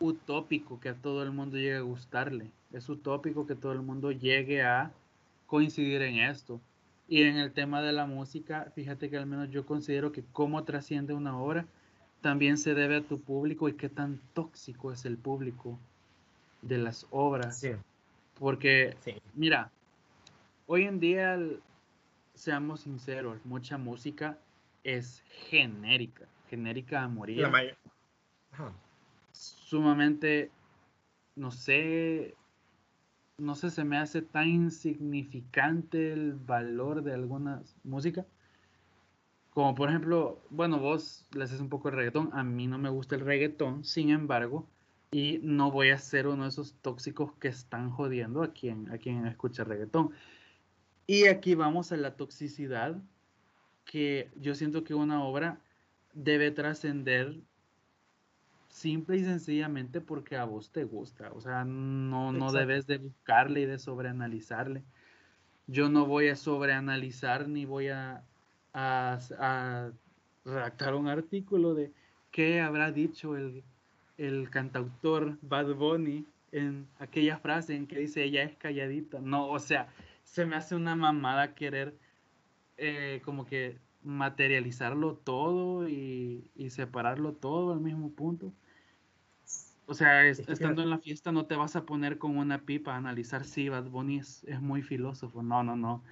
utópico que a todo el mundo llegue a gustarle. Es utópico que todo el mundo llegue a coincidir en esto. Y en el tema de la música, fíjate que al menos yo considero que cómo trasciende una obra también se debe a tu público y qué tan tóxico es el público de las obras. Porque, mira, hoy en día, seamos sinceros, mucha música es genérica, genérica a morir. La mayor sumamente, no sé, no sé, se me hace tan insignificante el valor de alguna música. Como por ejemplo, bueno, vos le haces un poco de reggaetón, a mí no me gusta el reggaetón, sin embargo, y no voy a ser uno de esos tóxicos que están jodiendo a quien, a quien escucha reggaetón. Y aquí vamos a la toxicidad, que yo siento que una obra debe trascender simple y sencillamente porque a vos te gusta. O sea, no, no debes de buscarle y de sobreanalizarle. Yo no voy a sobreanalizar ni voy a, a, redactar un artículo de qué habrá dicho el, el cantautor Bad Bunny en aquella frase en que dice ella es calladita. No, o sea, se me hace una mamada querer eh, como que materializarlo todo y, y, separarlo todo al mismo punto. O sea, estando en la fiesta no te vas a poner con una pipa a analizar si Bad Bunny es, muy filósofo. No, no, no.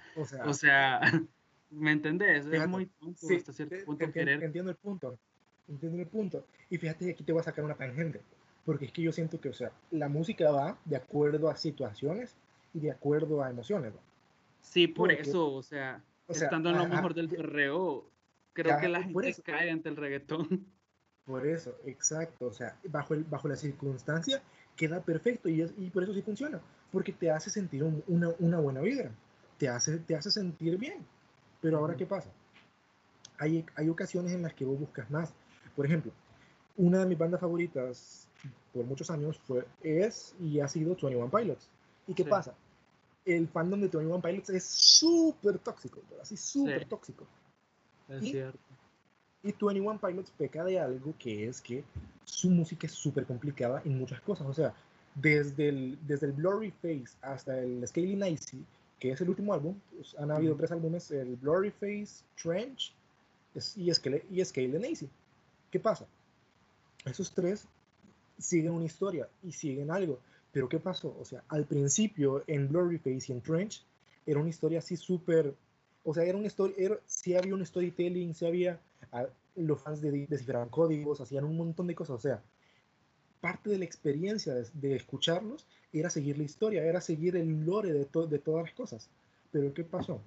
O sea, ¿me entendés? es muy tonto hasta cierto punto Entiendo el punto. Entiendo el punto. Y fíjate que aquí te voy a sacar una tangente. Porque es que yo siento que, o sea, la música va de acuerdo a situaciones y de acuerdo a emociones. Sí, por eso, o sea, estando en lo mejor del perreo, creo que la gente cae ante el reggaetón. Por eso, exacto. O sea, bajo, el, bajo la circunstancia queda perfecto y, y por eso sí funciona. Porque te hace sentir una, una, buena vida. Te hace, te hace sentir bien. Pero ahora, ¿qué pasa? Hay, hay ocasiones en las que vos buscas más. Por ejemplo, una de mis bandas favoritas por muchos años fue, es y ha sido 21 Pilots. ¿Y qué pasa? El fandom de 21 Pilots es súper tóxico, así súper tóxico. Es cierto. Y 21 Pilots peca de algo que es que su música es súper complicada en muchas cosas. O sea, desde el, desde el Blurry Face hasta el Scaling Icy, que es el último álbum, pues, han habido tres álbumes, el Blurry Face, Trench y, Scale, y Scaling Icy. ¿Qué pasa? Esos tres siguen una historia y siguen algo. Pero ¿qué pasó? O sea, al principio en Blurry Face y en Trench era una historia así súper... O sea, era una historia, sí había un storytelling, sí había los fans de, descifraban códigos, hacían un montón de cosas. O sea, parte de la experiencia de, escucharlos era seguir la historia, era seguir el lore de, de todas las cosas. Pero ¿qué pasó?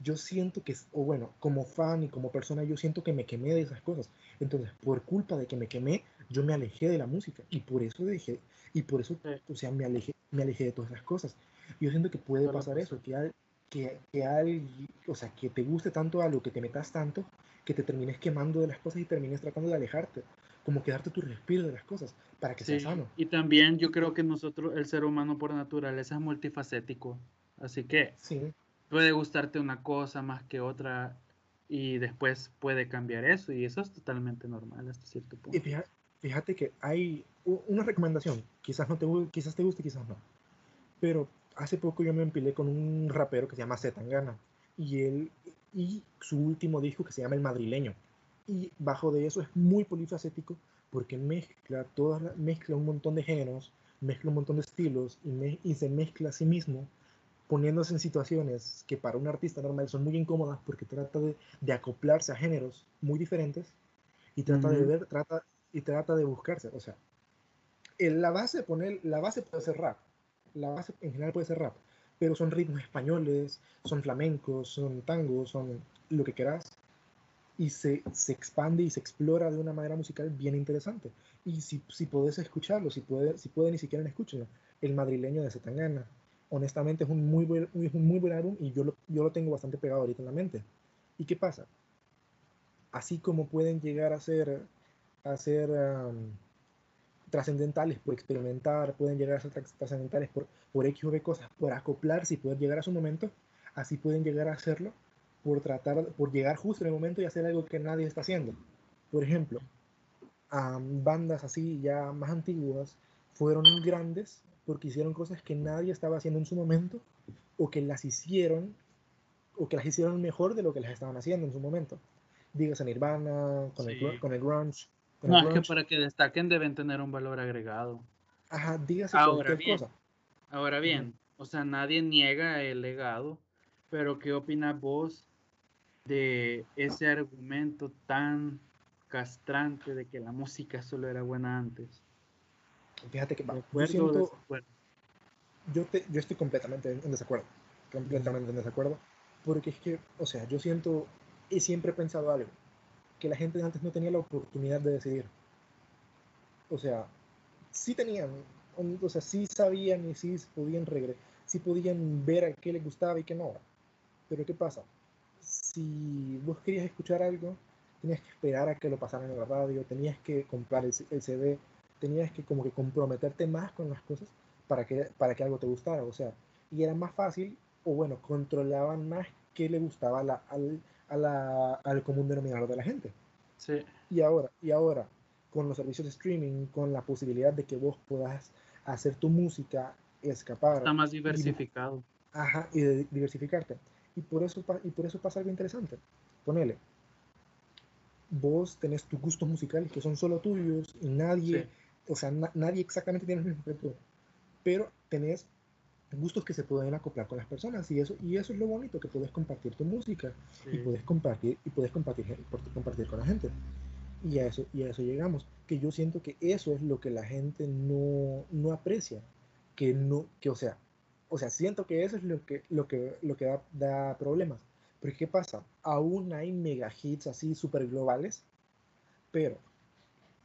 Yo siento que, o bueno, como fan y como persona, yo siento que me quemé de esas cosas. Entonces, por culpa de que me quemé, yo me alejé de la música y por eso dejé, y por eso, o sea, me alejé, me alejé de todas esas cosas. Yo siento que puede pasar eso, que, que, que, o sea, que te guste tanto algo, que te metas tanto, que te termines quemando de las cosas y termines tratando de alejarte, como quedarte tu respiro de las cosas para que sea sano. Y también yo creo que nosotros, el ser humano por naturaleza es multifacético, así que sí. puede gustarte una cosa más que otra y después puede cambiar eso y eso es totalmente normal hasta cierto punto. Y fíjate, fíjate que hay una recomendación, quizás, no te, quizás te guste, quizás no, pero hace poco yo me empilé con un rapero que se llama Zetangana y él y su último disco que se llama El Madrileño. Y bajo de eso es muy polifacético porque mezcla, todas mezcla un montón de géneros, mezcla un montón de estilos y, y se mezcla a sí mismo poniéndose en situaciones que para un artista normal son muy incómodas porque trata de, de acoplarse a géneros muy diferentes y trata de ver, trata, y trata de buscarse. O sea, en la base, poner, la base puede ser rap, la base en general puede ser rap, pero son ritmos españoles, son flamencos, son tangos, son lo que quieras, y se, se, expande y se explora de una manera musical bien interesante. Y si, si podés escucharlo, si puede, si pueden ni siquiera escúchenlo, El madrileño de Zetangana, honestamente es un muy buen, un muy buen álbum y yo lo, yo lo tengo bastante pegado ahorita en la mente. ¿Y qué pasa? Así como pueden llegar a ser, a ser trascendentales por experimentar, pueden llegar a ser trascendentales por, por X o B cosas, por acoplarse y poder llegar a su momento, así pueden llegar a hacerlo por tratar, por llegar justo en el momento y hacer algo que nadie está haciendo. Por ejemplo, bandas así ya más antiguas fueron grandes porque hicieron cosas que nadie estaba haciendo en su momento o que las hicieron o que las hicieron mejor de lo que las estaban haciendo en su momento. Dígase Nirvana, con, el, con el grunge. No, es que para que destaquen deben tener un valor agregado. Ajá, dígase ahora bien, cosa. Ahora bien, o sea, nadie niega el legado, pero ¿qué opinas vos de ese argumento tan castrante de que la música solo era buena antes? Fíjate que yo, siento, yo, te, yo estoy completamente en desacuerdo, completamente en desacuerdo, porque es que, o sea, yo siento y siempre he pensado algo, que la gente antes no tenía la oportunidad de decidir. O sea, sí tenían, o sea, sí sabían y sí podían regresar, sí podían ver a qué les gustaba y qué no. Pero ¿qué pasa? Si vos querías escuchar algo, tenías que esperar a que lo pasaran en la radio, tenías que comprar el, CD, tenías que como que comprometerte más con las cosas para que, para que algo te gustara, o sea, y era más fácil, o bueno, controlaban más qué le gustaba la, al, a la, al común denominador de la gente. Sí. Y ahora, y ahora, con los servicios de streaming, con la posibilidad de que vos puedas hacer tu música, escapar. Está más diversificado. Y, ajá, y de, diversificarte. Y por, eso, y por eso pasa algo interesante. Ponele, vos tenés tus gustos musicales que son solo tuyos y nadie, o sea, nadie exactamente tiene el mismo que tú, pero tenés gustos que se pueden acoplar con las personas y eso y eso es lo bonito que puedes compartir tu música y puedes compartir y puedes compartir compartir con la gente. Y a eso y a eso llegamos que yo siento que eso es lo que la gente no, no aprecia que no que o sea o sea siento que eso es lo que lo que lo que da, da problemas. Porque qué pasa aún hay mega hits así super globales pero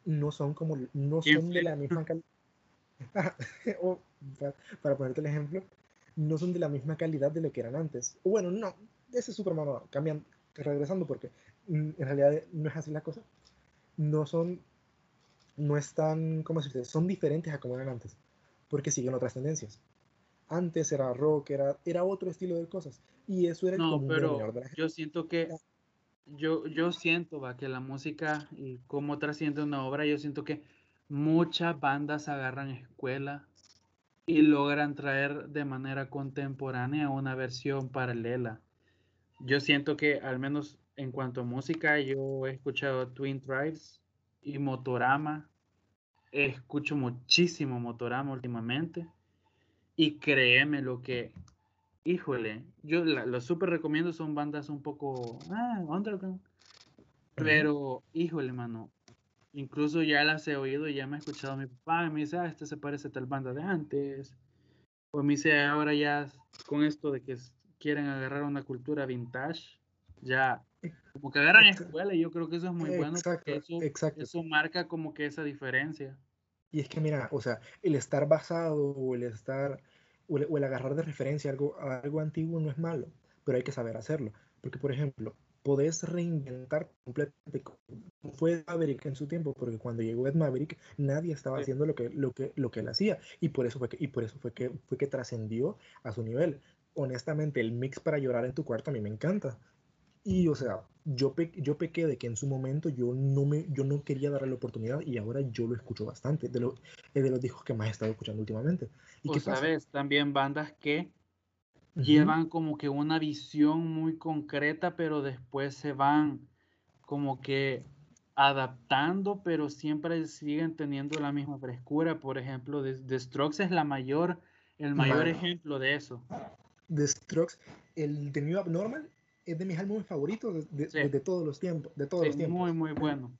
no son como no son de la misma calidad o, para, ponerte el ejemplo, no son de la misma calidad de lo que eran antes. O bueno, no, ese es súper malo, cambian, regresando porque en realidad no es así la cosa. No son, no están, ¿cómo se dice? Son diferentes a como eran antes, porque siguen otras tendencias. Antes era rock, era, era otro estilo de cosas, y eso era el no, pero yo siento que yo, yo siento va, que la música y cómo trasciende una obra, yo siento que muchas bandas agarran escuela y logran traer de manera contemporánea una versión paralela. Yo siento que al menos en cuanto a música, yo he escuchado Twin Tribes y Motorama. Escucho muchísimo Motorama últimamente. Y créeme lo que, híjole, yo lo súper recomiendo, son bandas un poco ah, underground. Pero, híjole, mano, Incluso ya las he oído y ya me ha escuchado mi papá y me dice, ah, este se parece a tal banda de antes. O me dice, ahora ya con esto de que quieren agarrar una cultura vintage, ya como que agarran escuela y yo creo que eso es muy bueno porque eso, eso marca como que esa diferencia. Y es que mira, o sea, el estar basado o el estar o el, agarrar de referencia algo, algo antiguo no es malo, pero hay que saber hacerlo. Porque, por ejemplo, podés reinventar completamente como fue Maverick en su tiempo, porque cuando llegó Ed Maverick nadie estaba haciendo lo que, lo, que, lo que él hacía y por eso fue que, y por eso fue que, fue que trascendió a su nivel. Honestamente, el mix para llorar en tu cuarto a mí me encanta. Y o sea, yo, yo pequé de que en su momento yo no, me, yo no quería darle la oportunidad y ahora yo lo escucho bastante. De, lo, es de los discos que más he estado escuchando últimamente. ¿Y o sabes, también bandas que llevan como que una visión muy concreta, pero después se van como que adaptando, pero siempre siguen teniendo la misma frescura. Por ejemplo, The, Strokes es la mayor, el mayor ejemplo de eso. The Strokes, el de New Abnormal es de mis álbumes favoritos de, todos los tiempos. De todos los tiempos. Muy, muy bueno.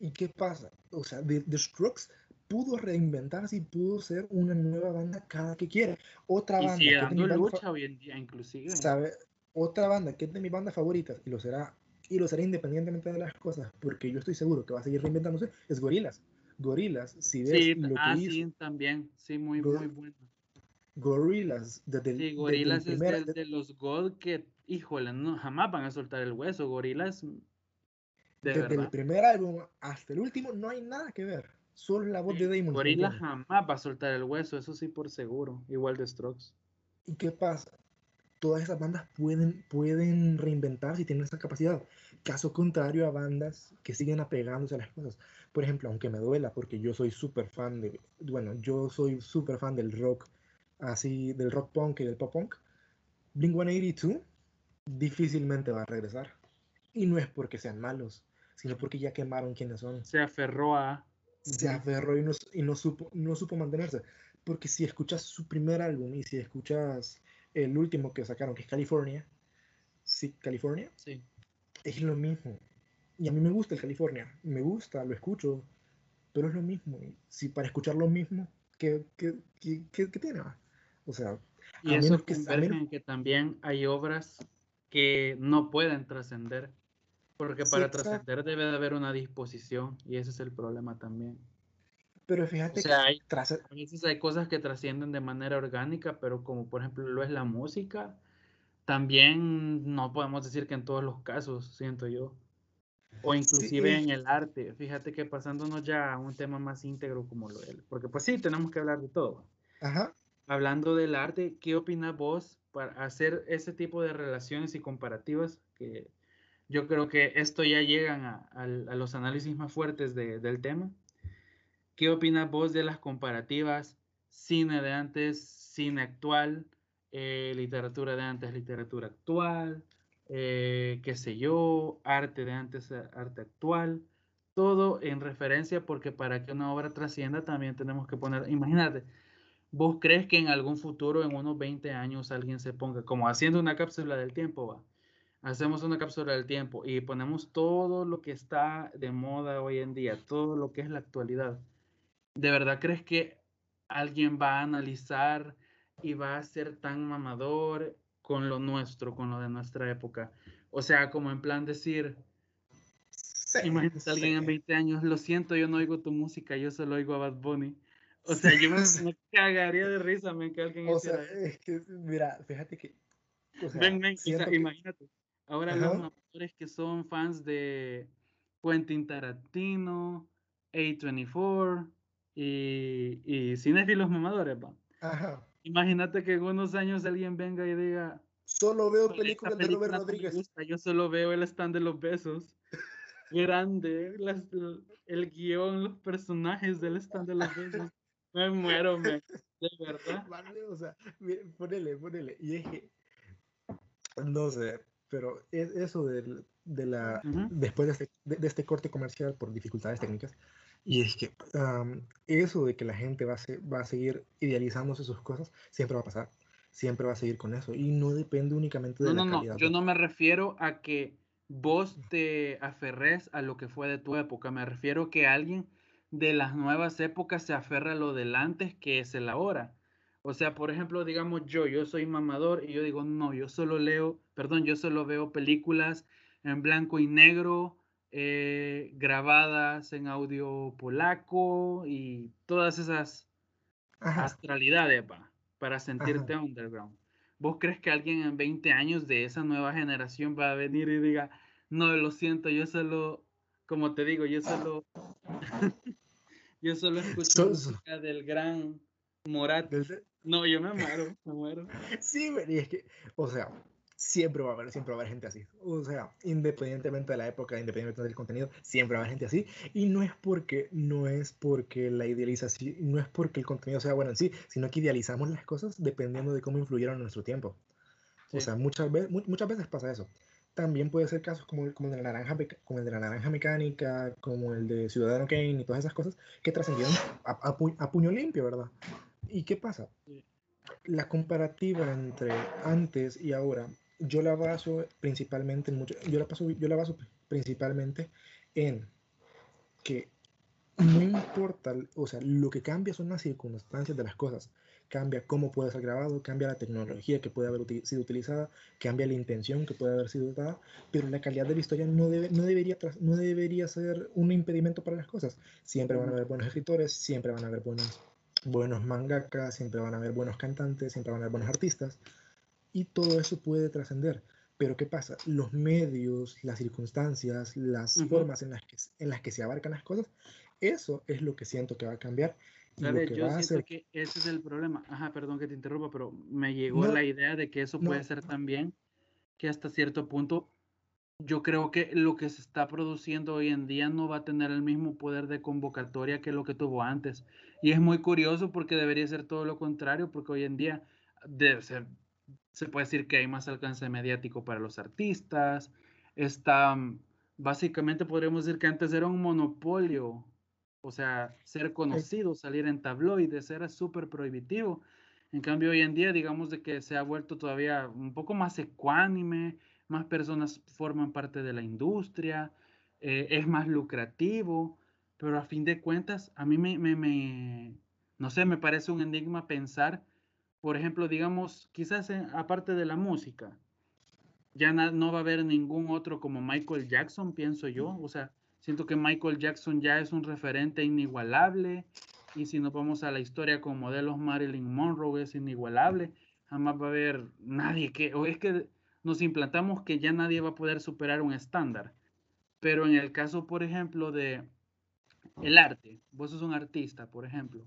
¿Y qué pasa? O sea, The, Strokes pudo reinventarse y pudo ser una nueva banda cada que quiera. Otra banda. Sigue dando lucha hoy en día, inclusive. ¿Sabe? Otra banda que es de mis bandas favoritas y lo será y lo será independientemente de las cosas, porque yo estoy seguro que va a seguir reinventándose, es Gorilas. Gorilas, si ves sí, lo que ah, sí, también, sí, muy, muy bueno. Gorilas, desde sí, Gorilas es de, los God que, híjole, no, jamás van a soltar el hueso, Gorilas. desde el primer álbum hasta el último no hay nada que ver, solo la voz de Damon. Gorilas jamás va a soltar el hueso, eso sí por seguro, igual de Strokes. ¿Y qué pasa? todas esas bandas pueden, pueden reinventarse y tienen esa capacidad. Caso contrario a bandas que siguen apegándose a las cosas. Por ejemplo, aunque me duela, porque yo soy súper fan de, bueno, yo soy súper fan del rock, así, del rock punk y del pop punk, Blink-182 difícilmente va a regresar. Y no es porque sean malos, sino porque ya quemaron quiénes son. Se aferró a... Se aferró y no, y no, supo, no supo mantenerse. Porque si escuchas su primer álbum y si escuchas el último que sacaron, que es California. Sí, California. Sí. Es lo mismo. Y a mí me gusta el California. Me gusta, lo escucho. Pero es lo mismo. Si para escuchar lo mismo, ¿qué, qué, qué, qué, tiene? O sea, y eso que, que también hay obras que no pueden trascender. Porque para trascender debe de haber una disposición y ese es el problema también. Pero fíjate que hay, a veces hay cosas que trascienden de manera orgánica, pero como por ejemplo lo es la música, también no podemos decir que en todos los casos, siento yo. O inclusive en el arte. Fíjate que pasándonos ya a un tema más íntegro como lo es. Porque pues sí, tenemos que hablar de todo. Ajá. Hablando del arte, ¿qué opinas vos para hacer ese tipo de relaciones y comparativas? Que yo creo que esto ya llegan a, los análisis más fuertes de, del tema. ¿Qué opinas vos de las comparativas cine de antes, cine actual, eh, literatura de antes, literatura actual, eh, qué sé yo, arte de antes, arte actual? Todo en referencia porque para que una obra trascienda también tenemos que poner, imagínate, ¿vos crees que en algún futuro, en unos 20 años, alguien se ponga como haciendo una cápsula del tiempo, va? Hacemos una cápsula del tiempo y ponemos todo lo que está de moda hoy en día, todo lo que es la actualidad ¿De verdad crees que alguien va a analizar y va a ser tan mamador con lo nuestro, con lo de nuestra época? O sea, como en plan decir, imagínate a alguien en 20 años, lo siento, yo no oigo tu música, yo solo oigo a Bad Bunny. O sea, yo me, cagaría de risa, me que alguien O sea, es que, mira, fíjate que... ven, ven, o sea, imagínate. Ahora los mamadores que son fans de Quentin Tarantino, A24, y, y cinéfilos mamadores. Ajá. Imagínate que en unos años alguien venga y diga. Solo veo películas de Robert Rodríguez. yo solo veo el stand de los besos. Grande, el guion, los personajes del stand de los besos. Me muero, me. De verdad. Vale, o sea, ponele, ponele. Y es que. No sé, pero es eso de, de la. Después de este, de este corte comercial por dificultades técnicas y es que eso de que la gente va a, va a seguir idealizándose sus cosas, siempre va a pasar. Siempre va a seguir con eso. Y no depende únicamente de no, la no, No, yo no me refiero a que vos te aferres a lo que fue de tu época. Me refiero que alguien de las nuevas épocas se aferra a lo del antes que es el ahora. O sea, por ejemplo, digamos yo, yo soy mamador y yo digo, no, yo solo leo, perdón, yo solo veo películas en blanco y negro eh, grabadas en audio polaco y todas esas astralidades para sentirte underground. ¿Vos crees que alguien en 20 años de esa nueva generación va a venir y diga, no, lo siento, yo solo, como te digo, yo solo, yo solo escucho música del gran Morat. No, yo me muero, me muero. Sí, y es que, o sea, siempre va a haber, siempre va a haber gente así. O sea, independientemente de la época, independientemente del contenido, siempre va a haber gente así. Y no es porque, no es porque la idealización, no es porque el contenido sea bueno en sí, sino que idealizamos las cosas dependiendo de cómo influyeron en nuestro tiempo. O sea, muchas veces, muchas veces pasa eso. también puede ser casos como, como, el de la naranja, como el de la naranja mecánica, como el de Ciudadano Kane y todas esas cosas que trascendieron a, puño limpio, ¿verdad? ¿Y qué pasa? La comparativa entre antes y ahora, yo la baso principalmente en mucho, yo la paso, yo la baso principalmente en que no importa, o sea, lo que cambia son las circunstancias de las cosas. Cambia cómo puede ser grabado, cambia la tecnología que puede haber sido utilizada, cambia la intención que puede haber sido dada, pero la calidad de la historia no, debe, no, debería, no debería ser un impedimento para las cosas. Siempre van a haber buenos escritores, siempre van a haber buenos, buenos mangakas, siempre van a haber buenos cantantes, siempre van a haber buenos artistas, y todo eso puede trascender. Pero ¿qué pasa? Los medios, las circunstancias, las formas en las, que, en las que se abarcan las cosas, eso es lo que siento que va a cambiar. yo siento que ese es el problema. Ajá, perdón que te interrumpa, pero me llegó la idea de que eso puede ser también que hasta cierto punto yo creo que lo que se está produciendo hoy en día no va a tener el mismo poder de convocatoria que lo que tuvo antes. Y es muy curioso porque debería ser todo lo contrario, porque hoy en día debe ser, se puede decir que hay más alcance mediático para los artistas. Está, básicamente podríamos decir que antes era un monopolio o sea, ser conocido, salir en tabloides era súper prohibitivo. En cambio, hoy en día, digamos de que se ha vuelto todavía un poco más ecuánime, más personas forman parte de la industria, eh, es más lucrativo, pero a fin de cuentas, a mí me, me, no sé, me parece un enigma pensar, por ejemplo, digamos, quizás aparte de la música, ya no va a haber ningún otro como Michael Jackson, pienso yo, o sea, Siento que Michael Jackson ya es un referente inigualable. Y si nos vamos a la historia con modelos, Marilyn Monroe es inigualable. Jamás va a haber nadie que, o es que nos implantamos que ya nadie va a poder superar un estándar. Pero en el caso, por ejemplo, de el arte, vos sos un artista, por ejemplo.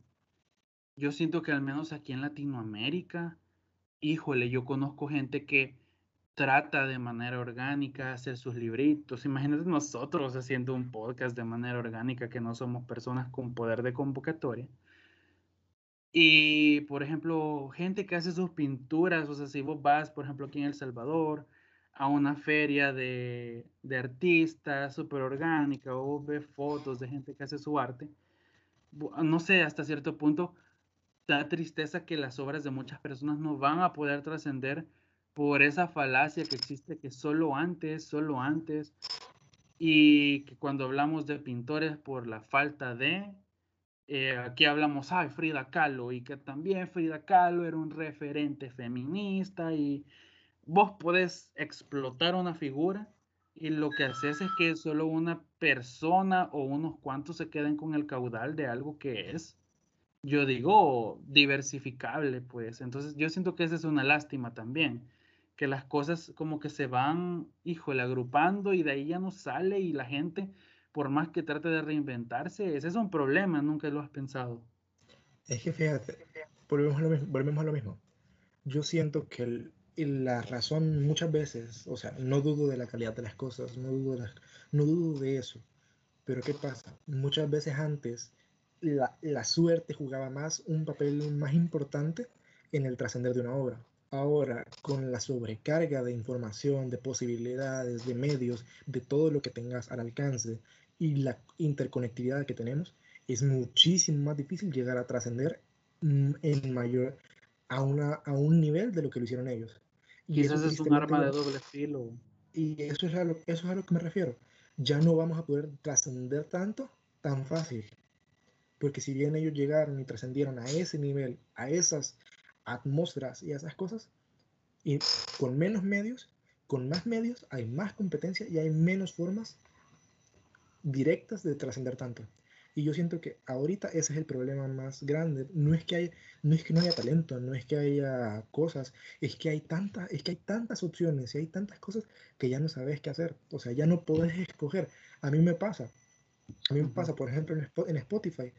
Yo siento que al menos aquí en Latinoamérica, híjole, yo conozco gente que trata de manera orgánica hacer sus libritos. Imagínate nosotros haciendo un podcast de manera orgánica que no somos personas con poder de convocatoria. Y, por ejemplo, gente que hace sus pinturas, o sea, si vos vas, por ejemplo, aquí en El Salvador, a una feria de, de artistas súper orgánica, o vos ves fotos de gente que hace su arte, no sé, hasta cierto punto, da tristeza que las obras de muchas personas no van a poder trascender por esa falacia que existe que solo antes, solo antes, y que cuando hablamos de pintores por la falta de, eh, aquí hablamos, ay, Frida Kahlo, y que también Frida Kahlo era un referente feminista, y vos podés explotar una figura, y lo que haces es que solo una persona o unos cuantos se queden con el caudal de algo que es, yo digo, diversificable, pues. Entonces, yo siento que esa es una lástima también que las cosas como que se van, híjole, agrupando y de ahí ya no sale y la gente, por más que trate de reinventarse, ese es un problema, nunca lo has pensado. Es que fíjate, volvemos a lo mismo. Volvemos a lo mismo. Yo siento que la razón muchas veces, o sea, no dudo de la calidad de las cosas, no dudo de, no dudo de eso, pero ¿qué pasa? Muchas veces antes la, la suerte jugaba más un papel más importante en el trascender de una obra. Ahora, con la sobrecarga de información, de posibilidades, de medios, de todo lo que tengas al alcance y la interconectividad que tenemos, es muchísimo más difícil llegar a trascender mm, en mayor a, una, a un nivel de lo que lo hicieron ellos. Y eso es un arma de doble filo. Y eso es, a lo, eso es a lo que me refiero. Ya no vamos a poder trascender tanto tan fácil. Porque si bien ellos llegaron y trascendieron a ese nivel, a esas atmósferas y esas cosas. Y con menos medios, con más medios, hay más competencia y hay menos formas directas de trascender tanto. Y yo siento que ahorita ese es el problema más grande. No es que hay, no es que no haya talento, no es que haya cosas, es que hay tantas, es que hay tantas opciones y hay tantas cosas que ya no sabes qué hacer. O sea, ya no puedes escoger. A mí me pasa. A mí me pasa, por ejemplo, en Spotify.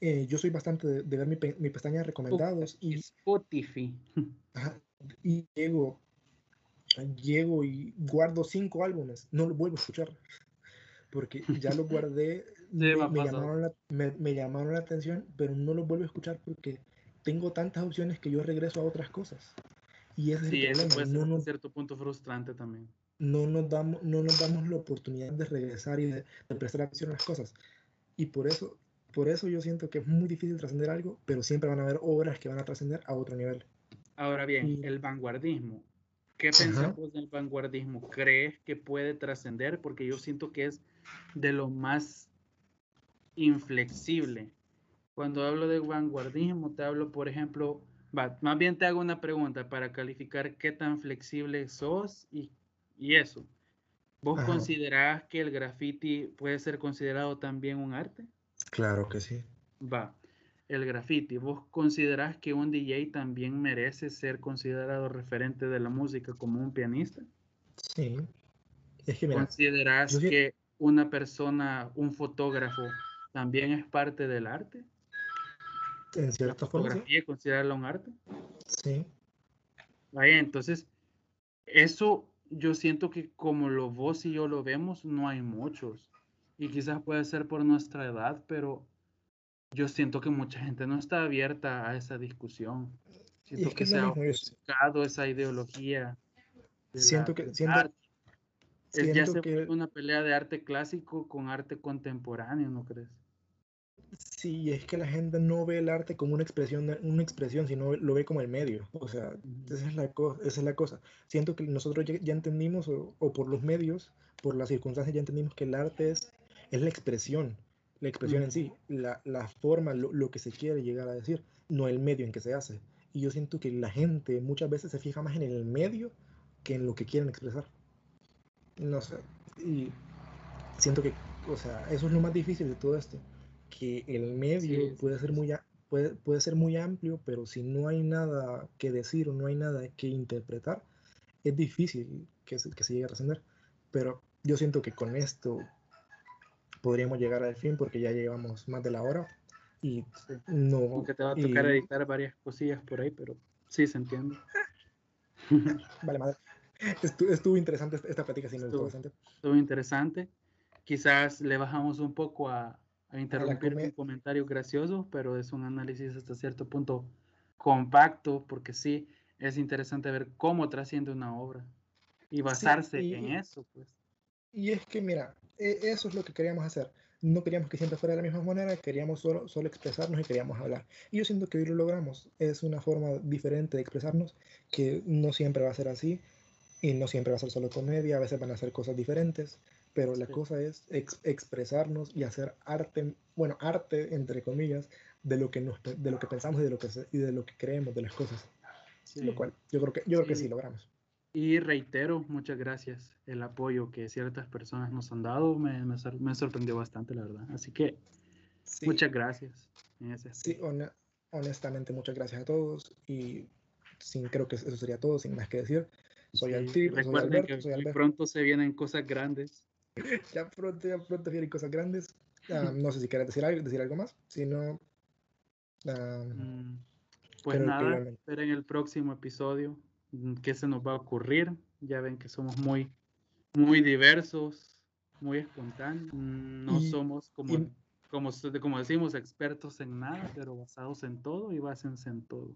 Eh, yo soy bastante de, ver mi, mi, pestaña de recomendados y Spotify. y llego, llego y guardo cinco álbumes, no los vuelvo a escuchar porque ya los guardé, me, llamaron la, me, llamaron la, atención, pero no los vuelvo a escuchar porque tengo tantas opciones que yo regreso a otras cosas. Y ese sí, es el problema. Puede ser un cierto punto frustrante también. no nos damos, no nos damos la oportunidad de regresar y de, prestar atención a las cosas. Y por eso, por eso yo siento que es muy difícil trascender algo, pero siempre van a haber obras que van a trascender a otro nivel. Ahora bien, el vanguardismo. ¿Qué pensamos del vanguardismo? ¿Crees que puede trascender? Porque yo siento que es de lo más inflexible. Cuando hablo de vanguardismo, te hablo, por ejemplo, más bien te hago una pregunta para calificar qué tan flexible sos y y eso. ¿Vos considerás que el graffiti puede ser considerado también un arte? Claro que sí. Va. El graffiti, ¿vos considerás que un DJ también merece ser considerado referente de la música como un pianista? Sí. Es que ¿Considerás que una persona, un fotógrafo, también es parte del arte? En cierta forma. ¿Fotografía considerarla un arte? Sí. Vaya, entonces, eso yo siento que como lo vos y yo lo vemos, no hay muchos. Y quizás puede ser por nuestra edad, pero yo siento que mucha gente no está abierta a esa discusión. Siento que, se ha buscado esa ideología. Siento que, siento, ya se que... una pelea de arte clásico con arte contemporáneo, ¿no crees? Sí, es que la gente no ve el arte como una expresión, una expresión, sino lo ve como el medio. O sea, esa es la, esa es la cosa. Siento que nosotros ya, entendimos, o, por los medios, por las circunstancias, ya entendimos que el arte es, es la expresión, la expresión en sí, la, la forma, lo, lo, que se quiere llegar a decir, no el medio en que se hace. Y yo siento que la gente muchas veces se fija más en el medio que en lo que quieren expresar. No sé, y siento que, o sea, eso es lo más difícil de todo esto que el medio puede, ser muy, puede, puede ser muy amplio, pero si no hay nada que decir o no hay nada que interpretar, es difícil que se, que se llegue a trascender. Pero yo siento que con esto podríamos llegar al fin porque ya llevamos más de la hora y no... Aunque te va a tocar editar varias cosillas por ahí, pero sí se entiende. vale, madre. Estuvo, interesante esta plática, sí estuvo, Estuvo interesante. Quizás le bajamos un poco a, a interrumpir un comentario gracioso, pero es un análisis hasta cierto punto compacto, porque sí, es interesante ver cómo trasciende una obra y basarse en eso, pues. Y es que, mira, e, eso es lo que queríamos hacer. No queríamos que siempre fuera de la misma manera, queríamos solo, solo expresarnos y queríamos hablar. Y yo siento que hoy lo logramos. Es una forma diferente de expresarnos, que no siempre va a ser así, y no siempre va a ser solo comedia, a veces van a ser cosas diferentes, pero la cosa es expresarnos y hacer arte, bueno, arte entre comillas, de lo que, nos, de lo que pensamos y de lo que, y de lo que creemos de las cosas. Lo cual yo creo que, yo creo que sí logramos. Y reitero, muchas gracias. El apoyo que ciertas personas nos han dado me, me, sorprendió bastante, la verdad. Así que muchas gracias. sí, honestamente, muchas gracias a todos. Y sin, creo que eso sería todo, sin más que decir. Soy, sí, Recuerden que pronto se vienen cosas grandes. ya pronto, ya pronto vienen cosas grandes. Ah, no sé si quieres decir algo, decir algo más. Si no. Ah, mm, pues nada, esperen en el próximo episodio mm, qué se nos va a ocurrir. Ya ven que somos muy, muy diversos, muy espontáneos. Mm, no somos como, como, como decimos expertos en nada, pero basados en todo y básense en todo.